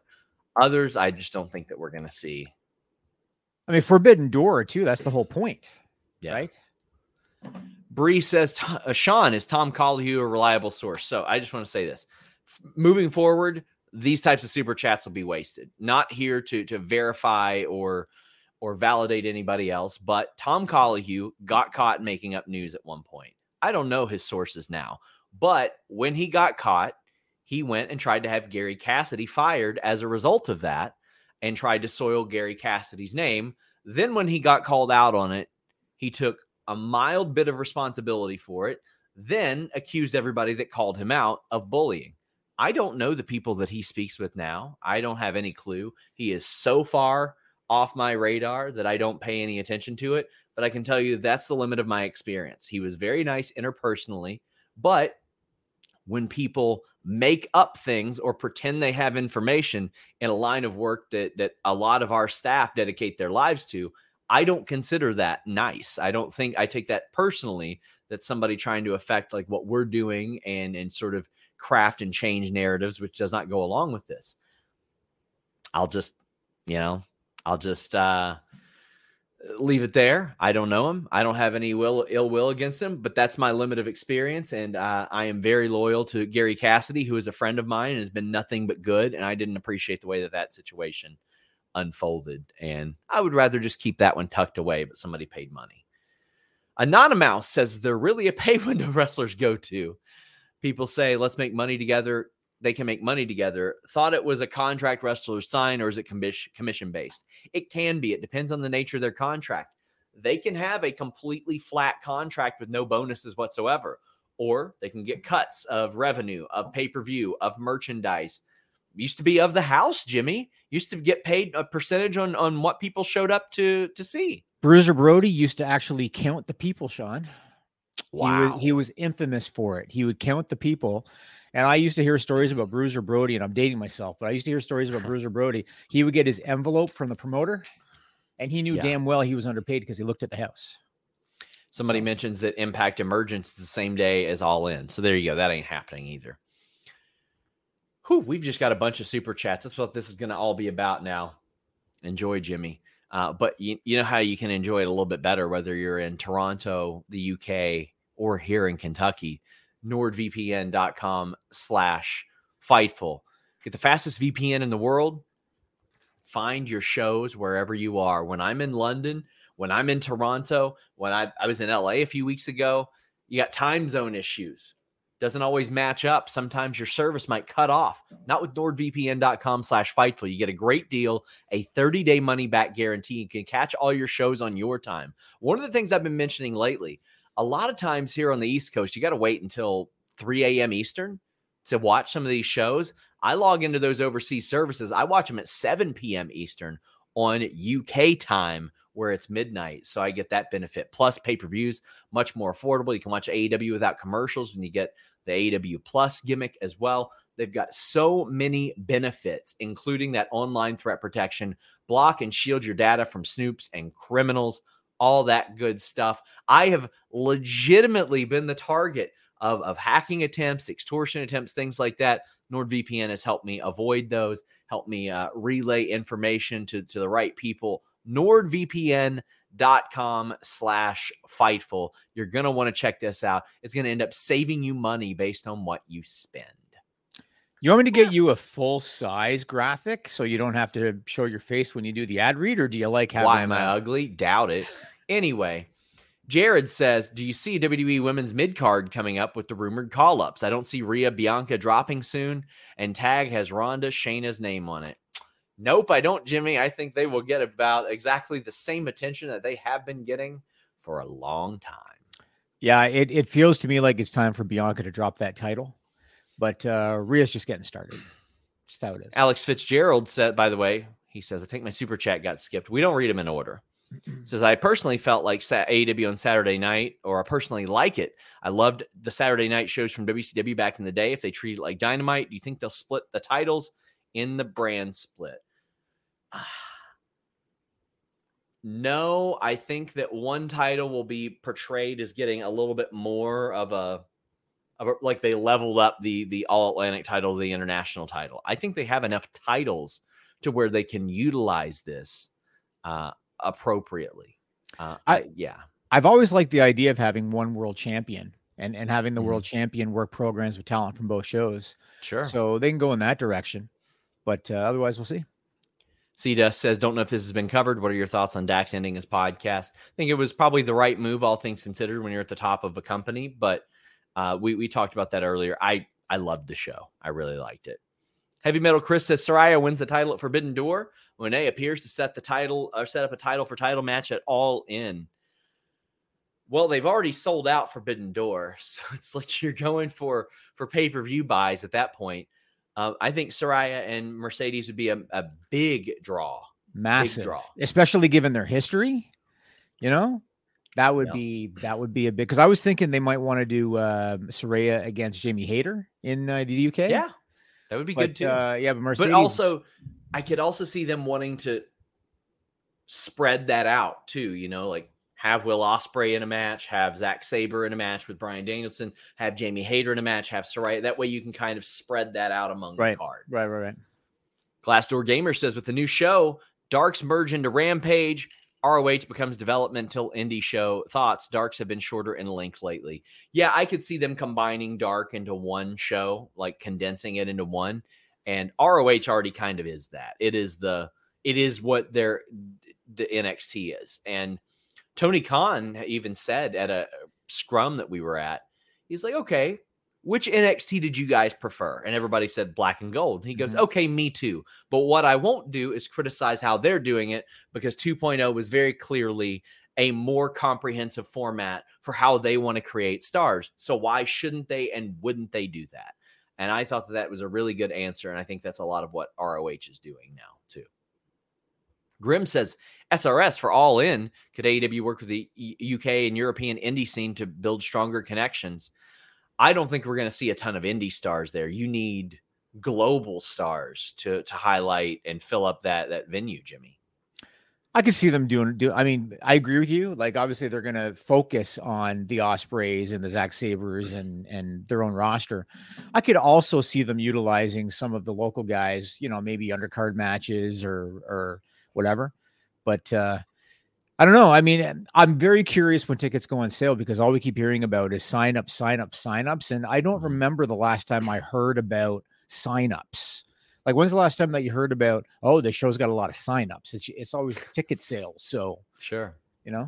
others I just don't think that we're going to see. I mean, Forbidden Door too. That's the whole point, Yeah. right? Bree says, uh, Sean, is Tom Colohue a reliable source? So I just want to say this. F- moving forward, these types of super chats will be wasted. Not here to to verify or or validate anybody else, but Tom Colohue got caught making up news at one point. I don't know his sources now, but when he got caught, he went and tried to have Gary Cassidy fired as a result of that and tried to soil Gary Cassidy's name. Then when he got called out on it, he took a mild bit of responsibility for it, then accused everybody that called him out of bullying. I don't know the people that he speaks with now. I don't have any clue. He is so far off my radar that I don't pay any attention to it. But I can tell you that's the limit of my experience. He was very nice interpersonally, but when people make up things or pretend they have information in a line of work that that a lot of our staff dedicate their lives to, I don't consider that nice. I don't think I take that personally that somebody trying to affect like what we're doing and and sort of craft and change narratives which does not go along with this. I'll just, you know, I'll just uh leave it there. I don't know him. I don't have any will ill will against him, but that's my limit of experience. And uh, I am very loyal to Gary Cassidy, who is a friend of mine and has been nothing but good. And I didn't appreciate the way that that situation unfolded. And I would rather just keep that one tucked away, but somebody paid money. Anonymous says they're really a pay window wrestlers go to. People say, let's make money together. They can make money together. Thought it was a contract wrestler sign or is it commission based? It can be. It depends on the nature of their contract. They can have a completely flat contract with no bonuses whatsoever, or they can get cuts of revenue, of pay per view, of merchandise. Used to be of the house, Jimmy. Used to get paid a percentage on on what people showed up to to see. Bruiser Brody used to actually count the people, Sean. Wow. He was he was infamous for it. He would count the people. And I used to hear stories about Bruiser Brody, and I'm dating myself, but I used to hear stories about Bruiser Brody. He would get his envelope from the promoter, and he knew yeah. damn well he was underpaid because he looked at the house. Somebody so. mentions that Impact Emergence is the same day as All In. So there you go. That ain't happening either. Whew, we've just got a bunch of super chats. That's what this is going to all be about now. Enjoy, Jimmy. Uh, but you, you know how you can enjoy it a little bit better, whether you're in Toronto, the UK, or here in Kentucky. NordVPN.com slash Fightful. Get the fastest VPN in the world. Find your shows wherever you are. When I'm in London, when I'm in Toronto, when I, I was in LA a few weeks ago, you got time zone issues doesn't always match up. Sometimes your service might cut off. Not with NordVPN.com slash Fightful. You get a great deal, a 30-day money-back guarantee. You can catch all your shows on your time. One of the things I've been mentioning lately, a lot of times here on the East Coast, you got to wait until 3 a.m. Eastern to watch some of these shows. I log into those overseas services. I watch them at 7 p.m. Eastern on UK time where it's midnight. So I get that benefit. Plus pay per views, much more affordable. You can watch AEW without commercials when you get the AEW Plus gimmick as well. They've got so many benefits, including that online threat protection, block and shield your data from snoops and criminals, all that good stuff. I have legitimately been the target of, of hacking attempts, extortion attempts, things like that. NordVPN has helped me avoid those, helped me uh, relay information to, to the right people. NordVPN dot com slash fightful you're going to want to check this out it's going to end up saving you money based on what you spend you want me to get you a full size graphic so you don't have to show your face when you do the ad read or do you like having why am i ugly doubt it anyway jared says do you see wwe women's mid card coming up with the rumored call-ups i don't see Rhea bianca dropping soon and tag has ronda shayna's name on it Nope, I don't, Jimmy. I think they will get about exactly the same attention that they have been getting for a long time. Yeah, it, it feels to me like it's time for Bianca to drop that title, but uh, Rhea's just getting started. Just how it is. Alex Fitzgerald said, by the way, he says, I think my super chat got skipped. We don't read them in order. Says, I personally felt like AEW on Saturday night, or I personally like it. I loved the Saturday night shows from WCW back in the day. If they treat it like dynamite, do you think they'll split the titles? in the brand split? No, I think that one title will be portrayed as getting a little bit more of a, of a like they leveled up the the All Atlantic title, the international title. I think they have enough titles to where they can utilize this uh, appropriately. Uh, I, yeah, I've always liked the idea of having one world champion and and having the mm-hmm. world champion work programs with talent from both shows. Sure. So they can go in that direction. But uh, otherwise, we'll see. C says, Don't know if this has been covered. What are your thoughts on Dax ending his podcast? I think it was probably the right move, all things considered, when you're at the top of a company. But uh, we, we talked about that earlier. I, I loved the show, I really liked it. Heavy Metal Chris says Saraya wins the title at Forbidden Door. Moné appears to set the title or set up a title for title match at All In. Well, they've already sold out Forbidden Door, so it's like you're going for for pay per view buys at that point. Uh, I think Saraya and Mercedes would be a, a big draw. Massive big draw. Especially given their history. You know, that would yeah. be that would be a big because I was thinking they might want to do uh Saraya against Jamie Hayter in uh, the UK. Yeah. That would be but, good too. Uh, yeah, but Mercedes But also I could also see them wanting to spread that out too, you know, like have Will Ospreay in a match, have Zack Sabre in a match with Bryan Danielson, have Jamie Hayter in a match, have Saraya. That way you can kind of spread that out among right. the card. Right, right, right. Glassdoor Gamer says with the new show, Darks merge into Rampage. ROH becomes developmental indie show. Thoughts? Darks have been shorter in length lately. Yeah, I could see them combining Dark into one show, like condensing it into one. And ROH already kind of is that. It is the it is what their the NXT is. And Tony Khan even said at a scrum that we were at, he's like, okay, which NXT did you guys prefer? And everybody said black and gold. And he goes, Mhm. okay, me too. But what I won't do is criticize how they're doing it because 2.0 was very clearly a more comprehensive format for how they want to create stars. So why shouldn't they and wouldn't they do that? And I thought that that was a really good answer. And I think that's a lot of what ROH is doing now, too. Grim says SRS for all in. Could AEW work with the UK and European indie scene to build stronger connections? I don't think we're going to see a ton of indie stars there. You need global stars to to highlight and fill up that that venue, Jimmy. I could see them doing. Do I mean? I agree with you. Like, obviously, they're going to focus on the Ospreays and the Zack Sabers and and their own roster. I could also see them utilizing some of the local guys. You know, maybe undercard matches or or whatever. But uh I don't know. I mean, I'm very curious when tickets go on sale because all we keep hearing about is sign up, sign up, sign ups, and I don't remember the last time I heard about sign ups. Like, when's the last time that you heard about? Oh, the show's got a lot of signups. It's it's always ticket sales. So Sure. you know,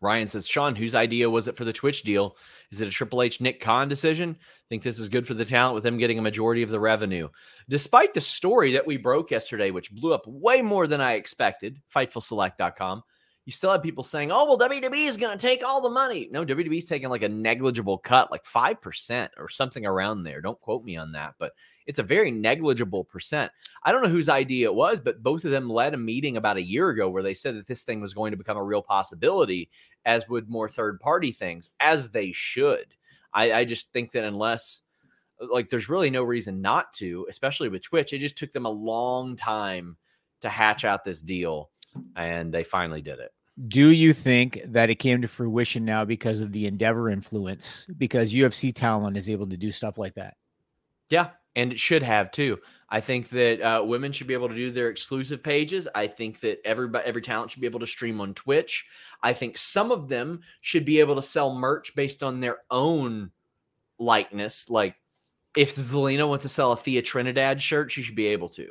Ryan says, Sean, whose idea was it for the Twitch deal? Is it a Triple H Nick Khan decision? I think this is good for the talent with them getting a majority of the revenue. Despite the story that we broke yesterday, which blew up way more than I expected, FightfulSelect.com, you still have people saying, oh, well, WWE is going to take all the money. No, WWE's taking like a negligible cut, like 5% or something around there. Don't quote me on that, but it's a very negligible percent. I don't know whose idea it was, but both of them led a meeting about a year ago where they said that this thing was going to become a real possibility, as would more third party things, as they should. I, I just think that unless, like, there's really no reason not to, especially with Twitch, it just took them a long time to hatch out this deal, and they finally did it. do you think that it came to fruition now because of the Endeavor influence? Because UFC talent is able to do stuff like that. Yeah, and it should have too. I think that uh, women should be able to do their exclusive pages. I think that everybody, every talent should be able to stream on Twitch. I think some of them should be able to sell merch based on their own likeness. Like if Zelina wants to sell a Thea Trinidad shirt, she should be able to.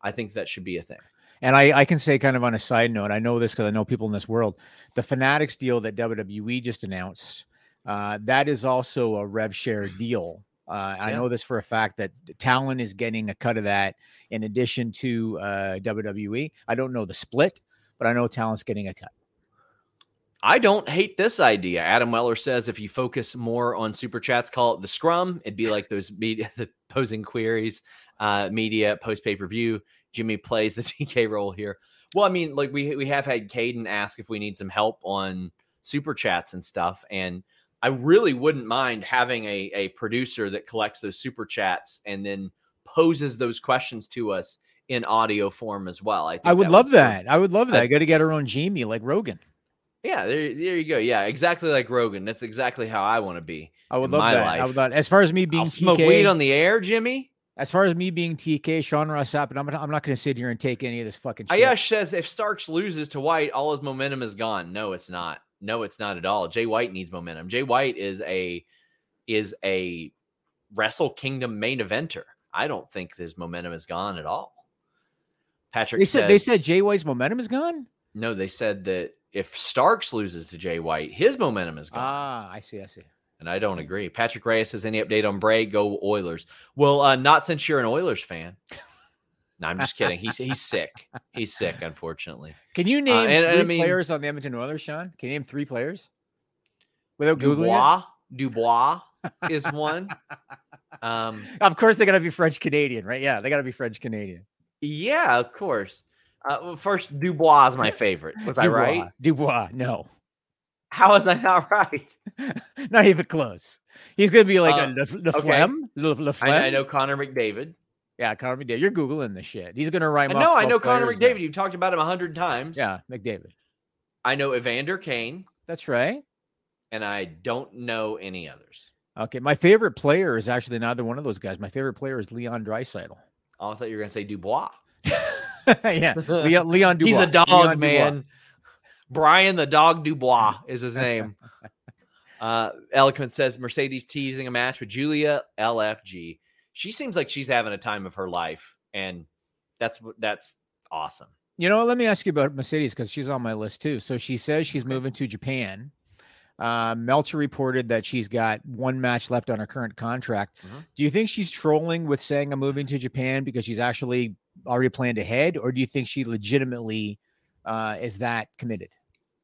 I think that should be a thing. And I, I can say, kind of on a side note, I know this because I know people in this world. The Fanatics deal that WWE just announced, uh, that is also a rev share deal. Uh, I know this for a fact that Talon is getting a cut of that in addition to uh, WWE. I don't know the split, but I know Talon's getting a cut. I don't hate this idea. Adam Weller says if you focus more on super chats, call it the scrum. It'd be like those media, the posing queries, uh, media post pay per view. Jimmy plays the TK role here. Well, I mean, like we we have had Caden ask if we need some help on super chats and stuff, and I really wouldn't mind having a a producer that collects those super chats and then poses those questions to us in audio form as well. I think I would that love that. I would love that. I- I got to get our own Jamie like Rogan. Yeah, there, there you go. Yeah, exactly like Rogan. That's exactly how I want to be. I would love my that. I would love, as far as me being I'll smoke weed on the air, Jimmy. as far as me being TK, Sean Ross Sapp, and I'm, I'm not going to sit here and take any of this fucking shit. Ayash says if Starks loses to White, all his momentum is gone. No, it's not. No, it's not at all. Jay White needs momentum. Jay White is a is a Wrestle Kingdom main eventer. I don't think his momentum is gone at all. Patrick They said said, they said Jay White's momentum is gone. no. They said that if Starks loses to Jay White, his momentum is gone. Ah, I see. I see. and I don't agree. Patrick Reyes says any update on Bray? Go Oilers. Well, uh, not since you're an Oilers fan. No, I'm just kidding. He's he's sick. He's sick, unfortunately. Can you name and- and I three mean- players on the Edmonton Oilers, Sean? Can you name three players without googling Dubois, Dubois is one. Um. Of course, they got to be French Canadian, right? Yeah, they got to be French Canadian. yeah, of course. Uh, well, first, Dubois is my favorite. Was I right? Dubois. No, How was I not right? not even close. He's going to be like Uh, a Le, Le okay. Flem. Le, Le Flem. I, I know Connor McDavid. Yeah, Connor McDavid. You're googling this shit. He's going to off know. I know Connor players now. McDavid. You've talked about him a hundred times. Yeah, McDavid. I know Evander Kane, That's right. and I don't know any others. Okay, my favorite player is actually neither one of those guys. My favorite player is Leon Draisaitl. Oh, I thought you were going to say Dubois. yeah, Leon, Leon Dubois. He's a dog, Leon Dubois. man. Brian the dog Dubois is his name. uh, Eloquent says Mercedes teasing a match with Julia LFG. She seems like she's having a time of her life, and that's that's awesome. You know, let me ask you about Mercedes because she's on my list too. So she says she's moving to Japan. Uh, Meltzer reported that she's got one match left on her current contract. Mhm. Do you think she's trolling with saying I'm moving to Japan because she's actually already planned ahead, or do you think she legitimately uh, is that committed?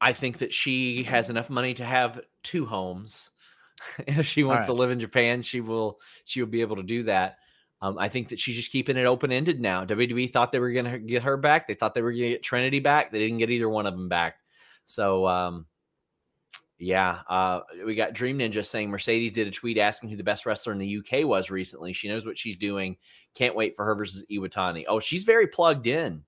I think that she has enough money to have two homes. if she wants right. to live in Japan, she will she will be able to do that. Um, I think that she's just keeping it open ended now. WWE thought they were going to get her back. They thought they were going to get Trinity back. They didn't get either one of them back. So, um, yeah, uh, we got Dream Ninja saying Mercedes did a tweet asking who the best wrestler in the UK was recently. She knows what she's doing. Can't wait for her versus Iwatani. Oh, she's very plugged in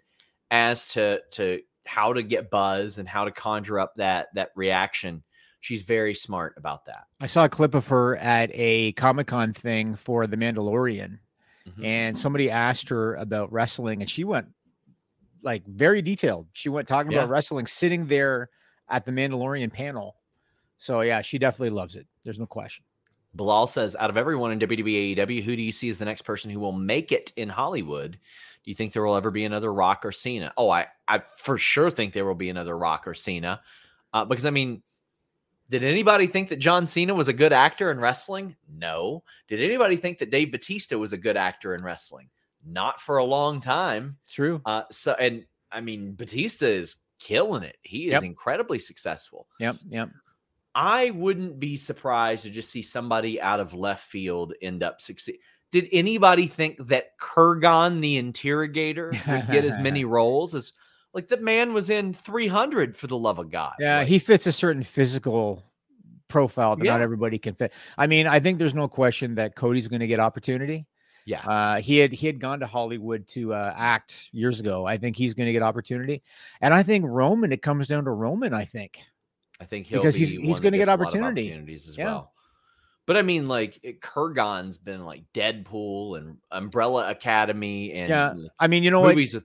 as to to how to get buzz and how to conjure up that that reaction. She's very smart about that. I saw a clip of her at a Comic Con thing for The Mandalorian, Mhm. and somebody asked her about wrestling, and she went like very detailed. She went talking Yeah. about wrestling, sitting there at the Mandalorian panel. So yeah, she definitely loves it. There's no question. Bilal says, out of everyone in WWE, AEW, who do you see as the next person who will make it in Hollywood? Do you think there will ever be another Rock or Cena? Oh, I, I for sure think there will be another Rock or Cena. Uh, because I mean, did anybody think that John Cena was a good actor in wrestling? No. Did anybody think that Dave Batista was a good actor in wrestling? Not for a long time. It's true. Uh, so, and I mean, Batista is killing it. He is Yep. incredibly successful. Yep. Yep. I wouldn't be surprised to just see somebody out of left field end up succeed. Did anybody think that Kurrgan the interrogator would get as many roles as like the man was in 300 for the love of God? Yeah, Like, he fits a certain physical profile that not everybody can fit. I mean, I think there's no question that Cody's going to get opportunity. yeah. Uh, he had he had gone to Hollywood to uh, act years ago. I think he's going to get opportunity, and I think Roman. It comes down to Roman. I think. I think he'll because be he's- he's get a lot of opportunity. opportunities as Yeah. well. But I mean, like it- Kurrgan's been like Deadpool and Umbrella Academy and Yeah, I mean, you know what? movies with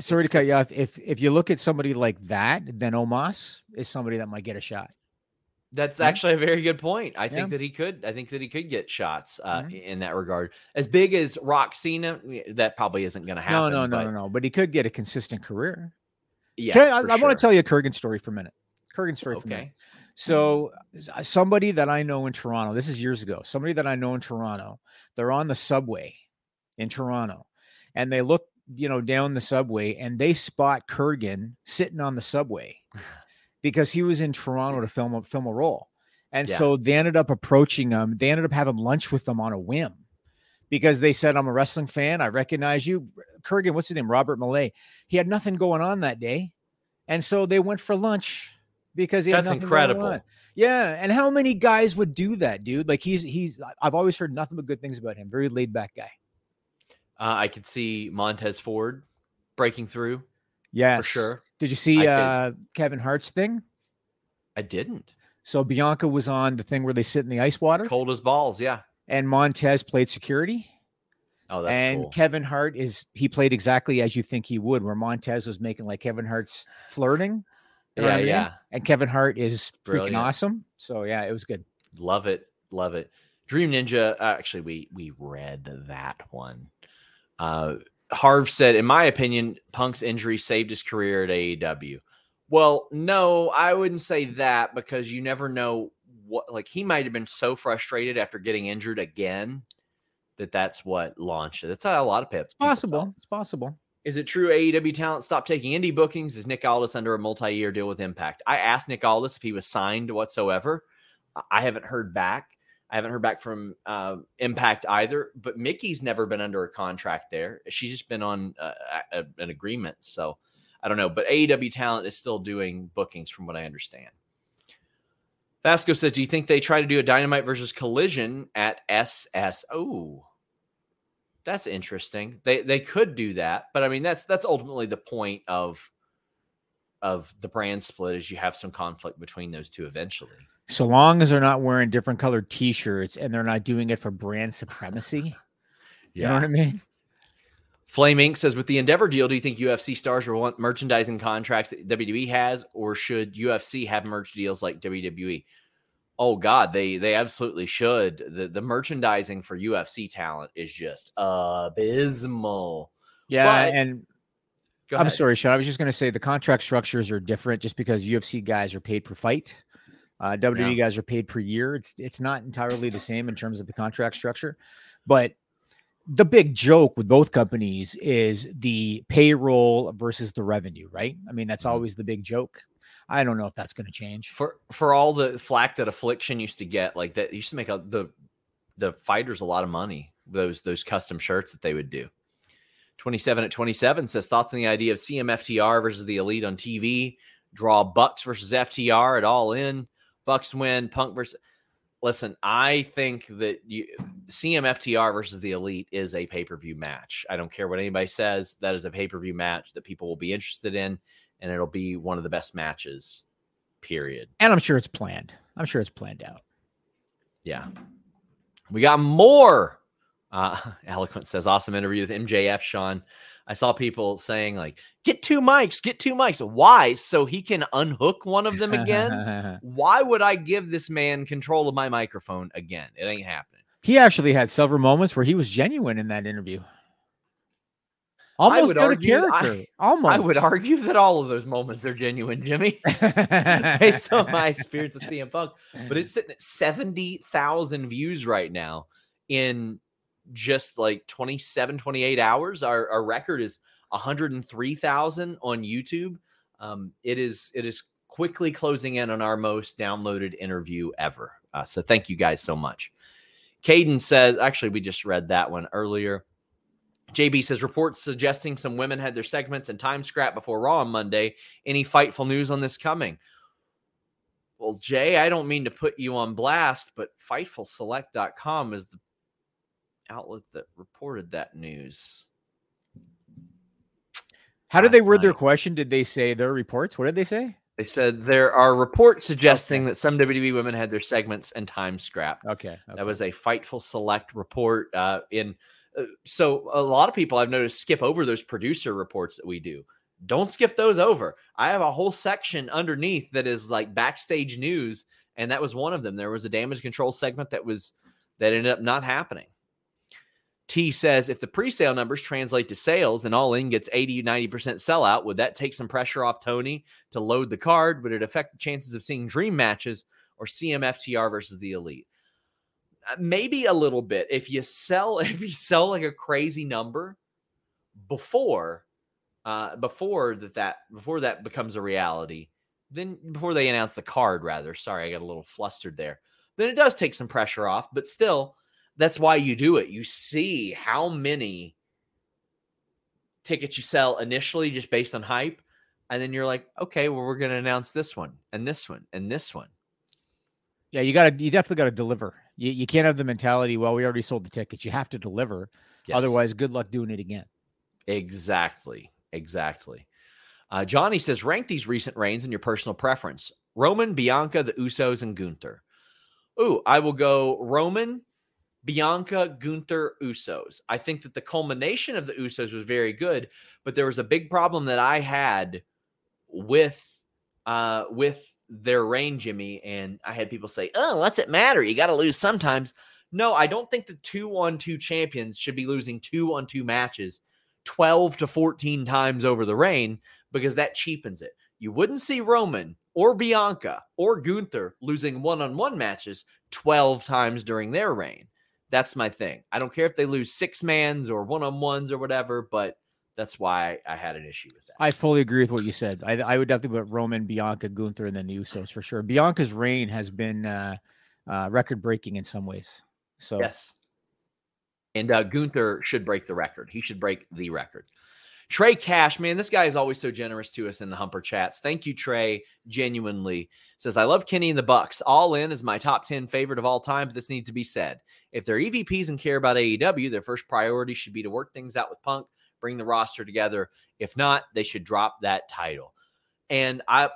Sorry to cut you off. If if you look at somebody like that, then Omos is somebody that might get a shot. That's Yeah. actually a very good point. I Yeah. think that he could. I think that he could get shots uh, Mhm. in that regard. As big as yeah, that probably isn't going to happen. no, no, but no, no. But he could get a consistent career. Yeah, Okay, I, for I want to tell you a Kurrgan story for a minute. Kurrgan story for a minute. So uh, somebody that I know in Toronto, this is years ago, somebody that I know in Toronto, they're on the subway in Toronto and they look, you know, down the subway and they spot Kurrgan sitting on the subway because he was in Toronto to film a film a role. And Yeah. so they ended up approaching him. They ended up having lunch with him on a whim because they said, I'm a wrestling fan. I recognize you. Kurrgan, what's his name? Robert Maillet. He had nothing going on that day. And so they went for lunch because he had that's going incredible. on. Yeah, and how many guys would do that, dude? Like he's he's I've always heard nothing but good things about him. Very laid back guy. Uh, I could see Montez Ford breaking through. Yeah, for sure. Did you see uh Kevin Hart's thing? I didn't. So Bianca was on the thing where they sit in the ice water, Cold as balls. Yeah. and Montez played security. Oh, that's and cool. Kevin Hart is he played exactly as you think he would, where Montez was making like Kevin Hart's flirting. You know yeah, I mean? yeah. And Kevin Hart is freaking awesome. So yeah, it was good. Love it. Love it. Dream Ninja. Uh, actually, we we read that one. Uh, Harv said, in my opinion, Punk's injury saved his career at AEW. Well, no, I wouldn't say that because you never know what. Like he might have been so frustrated after getting injured again that that's what launched it. That's how a lot of pips. It's possible. It's possible. Is it true AEW talent stopped taking indie bookings? Is Nick Aldis under a multi-year deal with Impact? I asked Nick Aldis if he was signed whatsoever. I haven't heard back. I haven't heard back from uh, Impact either. But Mickie's never been under a contract there. She's just been on uh, a, an agreement. So I don't know. But AEW talent is still doing bookings, from what I understand. Vasco says, "Do you think they try to do a Dynamite versus Collision at SSO?" That's interesting. They they could do that, but I mean that's that's ultimately the point of of the brand split is you have some conflict between those two eventually. So long as they're not wearing different colored T-shirts and they're not doing it for brand supremacy. You know what I mean? Flame Inc. says with the Endeavor deal, do you think UFC stars will want merchandising contracts that WWE has, or should UFC have merch deals like WWE? Oh God, they they absolutely should. The the merchandising for UFC talent is just abysmal. Yeah, But- and I'm sorry, Sean. I was just going to say the contract structures are different just because UFC guys are paid per fight. Uh, WWE guys are paid per year. It's it's not entirely the same in terms of the contract structure, but the big joke with both companies is the payroll versus the revenue, right? I mean, that's Mhm. always the big joke. I don't know if that's going to change. for for all the flack that affliction used to get like that used to make a, the the fighters a lot of money those those custom shirts that they would do 27 at 27 says thoughts on the idea of cmftr versus the elite on tv draw bucks versus ftr at all in bucks win punk versus listen i think that you cmftr versus the elite is a pay-per-view match i don't care what anybody says that is a pay-per-view match that people will be interested in and it'll be one of the best matches period And I'm sure it's planned. I'm sure it's planned out. Yeah. We got more. Uh, Eloquent says, awesome interview with MJF, Sean. I saw people saying, like, get two mics, get two mics. Why? So he can unhook one of them again? Why would I give this man control of my microphone again? It ain't happening. he actually had several moments where he was genuine in that interview. Almost out of argue- I- character. Almost. I would argue that all of those moments are genuine, Jimmy, based on my experience with CM Punk. But it's sitting at 70,000 views right now in just like 27, 28 hours. Our, our record is 103,000 on YouTube. Um, it is it is quickly closing in on our most downloaded interview ever. Uh, so thank you guys so much. Caden says, actually, we just read that one earlier. JB says reports suggesting some women had their segments and time scrap before Raw on Monday. Any fightful news on this coming? Well, Jay, I don't mean to put you on blast, but FightfulSelect.com is the outlet that reported that news. How did they word their question? Did they say their reports? What did they say? They said there are reports suggesting that some WWE women had their segments and time scrapped. Okay. That was a Fightful Select report. Uh, in uh, so a lot of people I've noticed skip over those producer reports that we do. Don't skip those over. I have a whole section underneath that is like backstage news, and that was one of them. There was a damage control segment that was that ended up not happening. T says if the pre-sale numbers translate to sales and all in gets 80 90% sellout, would that take some pressure off Tony to load the card? Would it affect the chances of seeing dream matches or CMFTR versus the elite? Uh, maybe a little bit if you sell if you sell like a crazy number before uh before that that before that becomes a reality then before they announce the card rather sorry i got a little flustered there then it does take some pressure off but still that's why you do it you see how many tickets you sell initially just based on hype and then you're like okay well we're going to announce this one and this one and this one Yeah, you got to. You definitely got to deliver. You, you can't have the mentality. Well, we already sold the tickets. You have to deliver. Yes. Otherwise, good luck doing it again. Exactly. Exactly. Uh, Johnny says, rank these recent reigns in your personal preference Roman, Bianca, the Usos, and Gunther. Ooh, I will go Roman, Bianca, Gunther, Usos. I think that the culmination of the Usos was very good, but there was a big problem that I had with uh with their reign, Jimmy, and I had people say, "Oh, what's it matter? You got to lose sometimes." No, I don't think the two on two champions should be losing two on two matches 12 to 14 times over the reign because that cheapens it. You wouldn't see Roman or Bianca or Gunther losing one on one matches 12 times during their reign. That's my thing. I don't care if they lose six mans or one on ones or whatever, but that's why I had an issue with that. I fully agree with what you said. I, I would definitely put Roman, Bianca, Gunther, and then the Usos for sure. Bianca's reign has been uh, uh, record breaking in some ways. So Yes. And uh, Gunther should break the record. He should break the record. Trey Cash, man, this guy is always so generous to us in the Humper chats. Thank you, Trey. Genuinely says, I love Kenny and the Bucks. All in is my top 10 favorite of all time, but this needs to be said. If they're EVPs and care about AEW, their first priority should be to work things out with Punk, bring the roster together. If not, they should drop that title. And I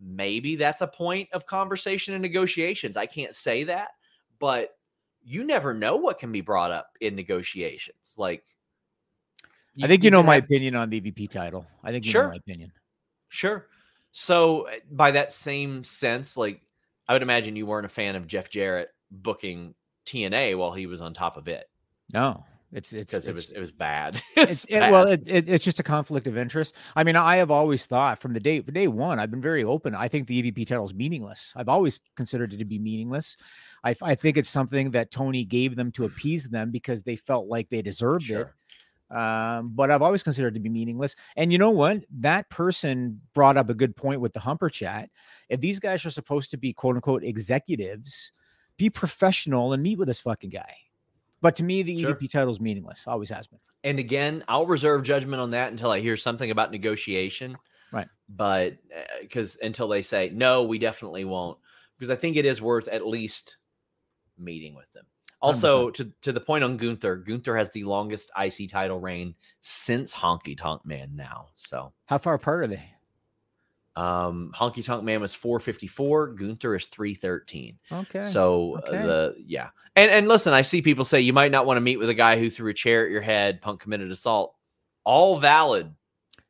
maybe that's a point of conversation and negotiations. I can't say that, but you never know what can be brought up in negotiations. Like, I think you know my have- opinion on the VP title. I think you Sure. know my opinion. Sure. So, uh, by that same sense, like, I would imagine you weren't a fan of Jeff Jarrett booking TNA while he was on top of it. No, It's it's because it was it was bad. it's, it, well, it, it, it's just a conflict of interest. I mean, I have always thought from the day day one, I've been very open. I think the EVP title is meaningless. I've always considered it to be meaningless. I, I think it's something that Tony gave them to appease them because they felt like they deserved Sure. it. Um, but I've always considered it to be meaningless. And you know what? That person brought up a good point with the Humper chat. If these guys are supposed to be quote unquote executives, be professional and meet with this fucking guy. But to me, the Sure. EVP title is meaningless. Always has been. And again, I'll reserve judgment on that until I hear something about negotiation. Right. But because until they say, no, we definitely won't, because I think it is worth at least meeting with them. Also, to, to the point on Gunther, Gunther has the longest IC title reign since Honky Tonk Man now. So How far apart are they? um Honky Tonk Man was 454, Gunther is 313. Okay. So uh, the yeah, and and listen, I see people say you might not want to meet with a guy who threw a chair at your head, punk committed assault. All valid,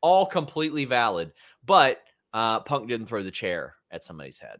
all completely valid. But uh, Punk didn't throw the chair at somebody's head.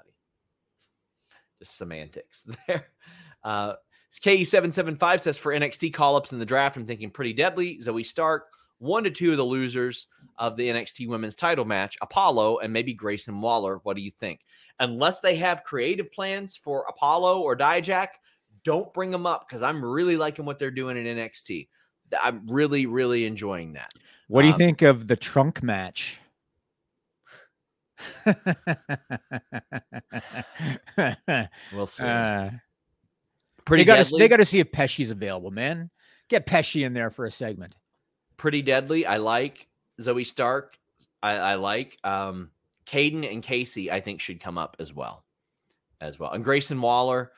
Just semantics there. Uh, KE775 says for NXT call ups in the draft, I'm thinking pretty deadly. Zoey Stark, one to two of the losers of the NXT women's title match, Apollo and maybe Grayson Waller. What do you think? Unless they have creative plans for Apollo or Dijak, don't bring them up because I'm really liking what they're doing in NXT. I'm really, really enjoying that. What do you Um, think of the trunk match? We'll see. Uh, pretty they got to they got to see if Pesci's available, man. Get Pesci in there for a segment. pretty deadly. I like Zoey Stark. I, I like um Caden and Casey. I think should come up as well, as well. And Grayson Waller,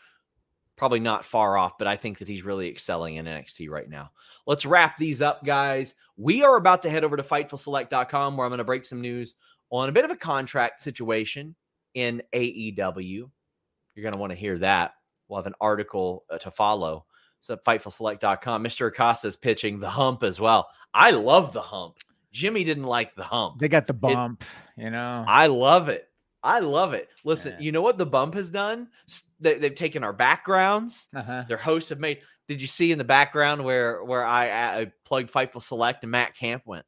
probably not far off, but I think that he's really excelling in NXT right now. Let's wrap these up, guys. We are about to head over to FightfulSelect.com where I'm going to break some news on a bit of a contract situation in AEW. You're going to want to hear that. We'll have an article uh, to follow. So FightfulSelect.com. Mr. Acosta is pitching the hump as well. I love the hump. Jimmy didn't like the hump. They got the bump, you know. I love it. I love it. Listen, Yeah. you know what the bump has done? They, they've taken our backgrounds. Uh-huh. Their hosts have made. Did you see in the background where where I, I plugged Fightful Select and Matt Camp went?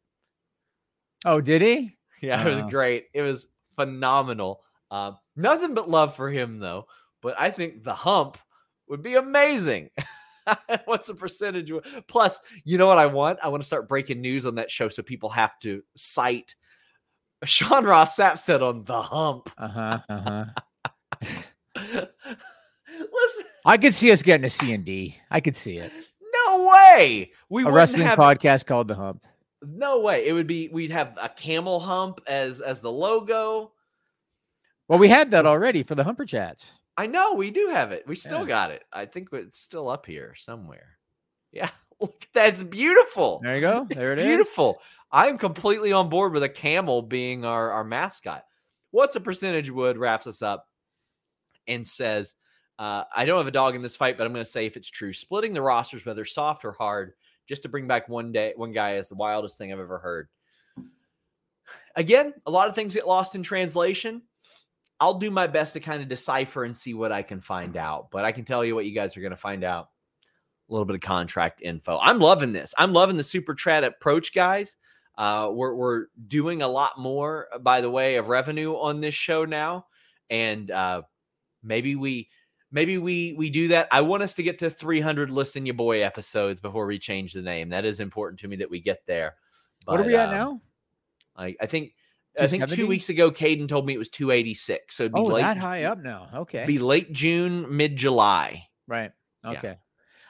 Oh, did he? Yeah, it was great. It was phenomenal. Uh, nothing but love for him though. But I think the hump would be amazing. What's the percentage? Plus, you know what I want? I want to start breaking news on that show so people have to cite. Sean Ross Sapp said on the hump. Uh-huh. Uh-huh. Listen, I could see us getting a C and D. I could see it. no way. We A wrestling have podcast called The Hump. No way. It would be we'd have a camel hump as as the logo. Well, we had that already for the Humper Chats. I know we do have it. We still Yeah. got it. I think it's still up here somewhere. Yeah, look, that's beautiful. There you go. It's There it is. beautiful. I'm completely on board with a camel being our, our mascot. What's a percentage wood wraps us up and says Uh, I don't have a dog in this fight, but I'm going to say if it's true, splitting the rosters, whether soft or hard, just to bring back one day, one guy is the wildest thing I've ever heard. Again, a lot of things get lost in translation. I'll do my best to kind of decipher and see what I can find out, but I can tell you what you guys are going to find out. A little bit of contract info. I'm loving this. I'm loving the super chat approach, guys. Uh, we're we're doing a lot more, by the way, of revenue on this show now, and uh, maybe we maybe we we do that. I want us to get to 300 listen your boy episodes before we change the name. That is important to me that we get there. But, what are we at um, now? I, I think I think two weeks ago, Caden told me it was 286. So it'd be Oh, late, that high up now. Okay. be late June, mid July. right. Yeah.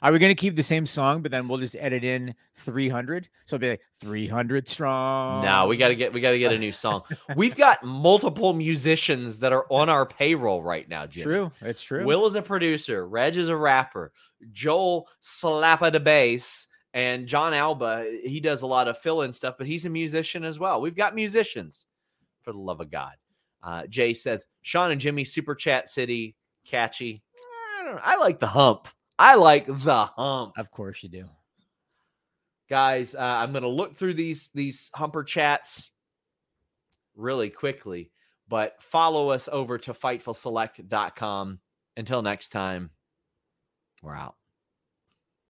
Are we going to keep the same song, but then we'll just edit in 300? So it'll be like 300 strong. No, we got to get we got to get a new song. We've got multiple musicians that are on our payroll right now. Jimmy. True. It's true. Will is a producer. Reg is a rapper. Joel slappa the bass. And John Alba, he does a lot of fill-in stuff, but he's a musician as well. We've got musicians, for the love of God. Uh, Jay says, Sean and Jimmy, Super Chat City, catchy. I, don't know. I like the hump. I like the hump. Of course you do. Guys, uh, I'm going to look through these these humper chats really quickly, but follow us over to fightfulselect.com. Until next time, we're out.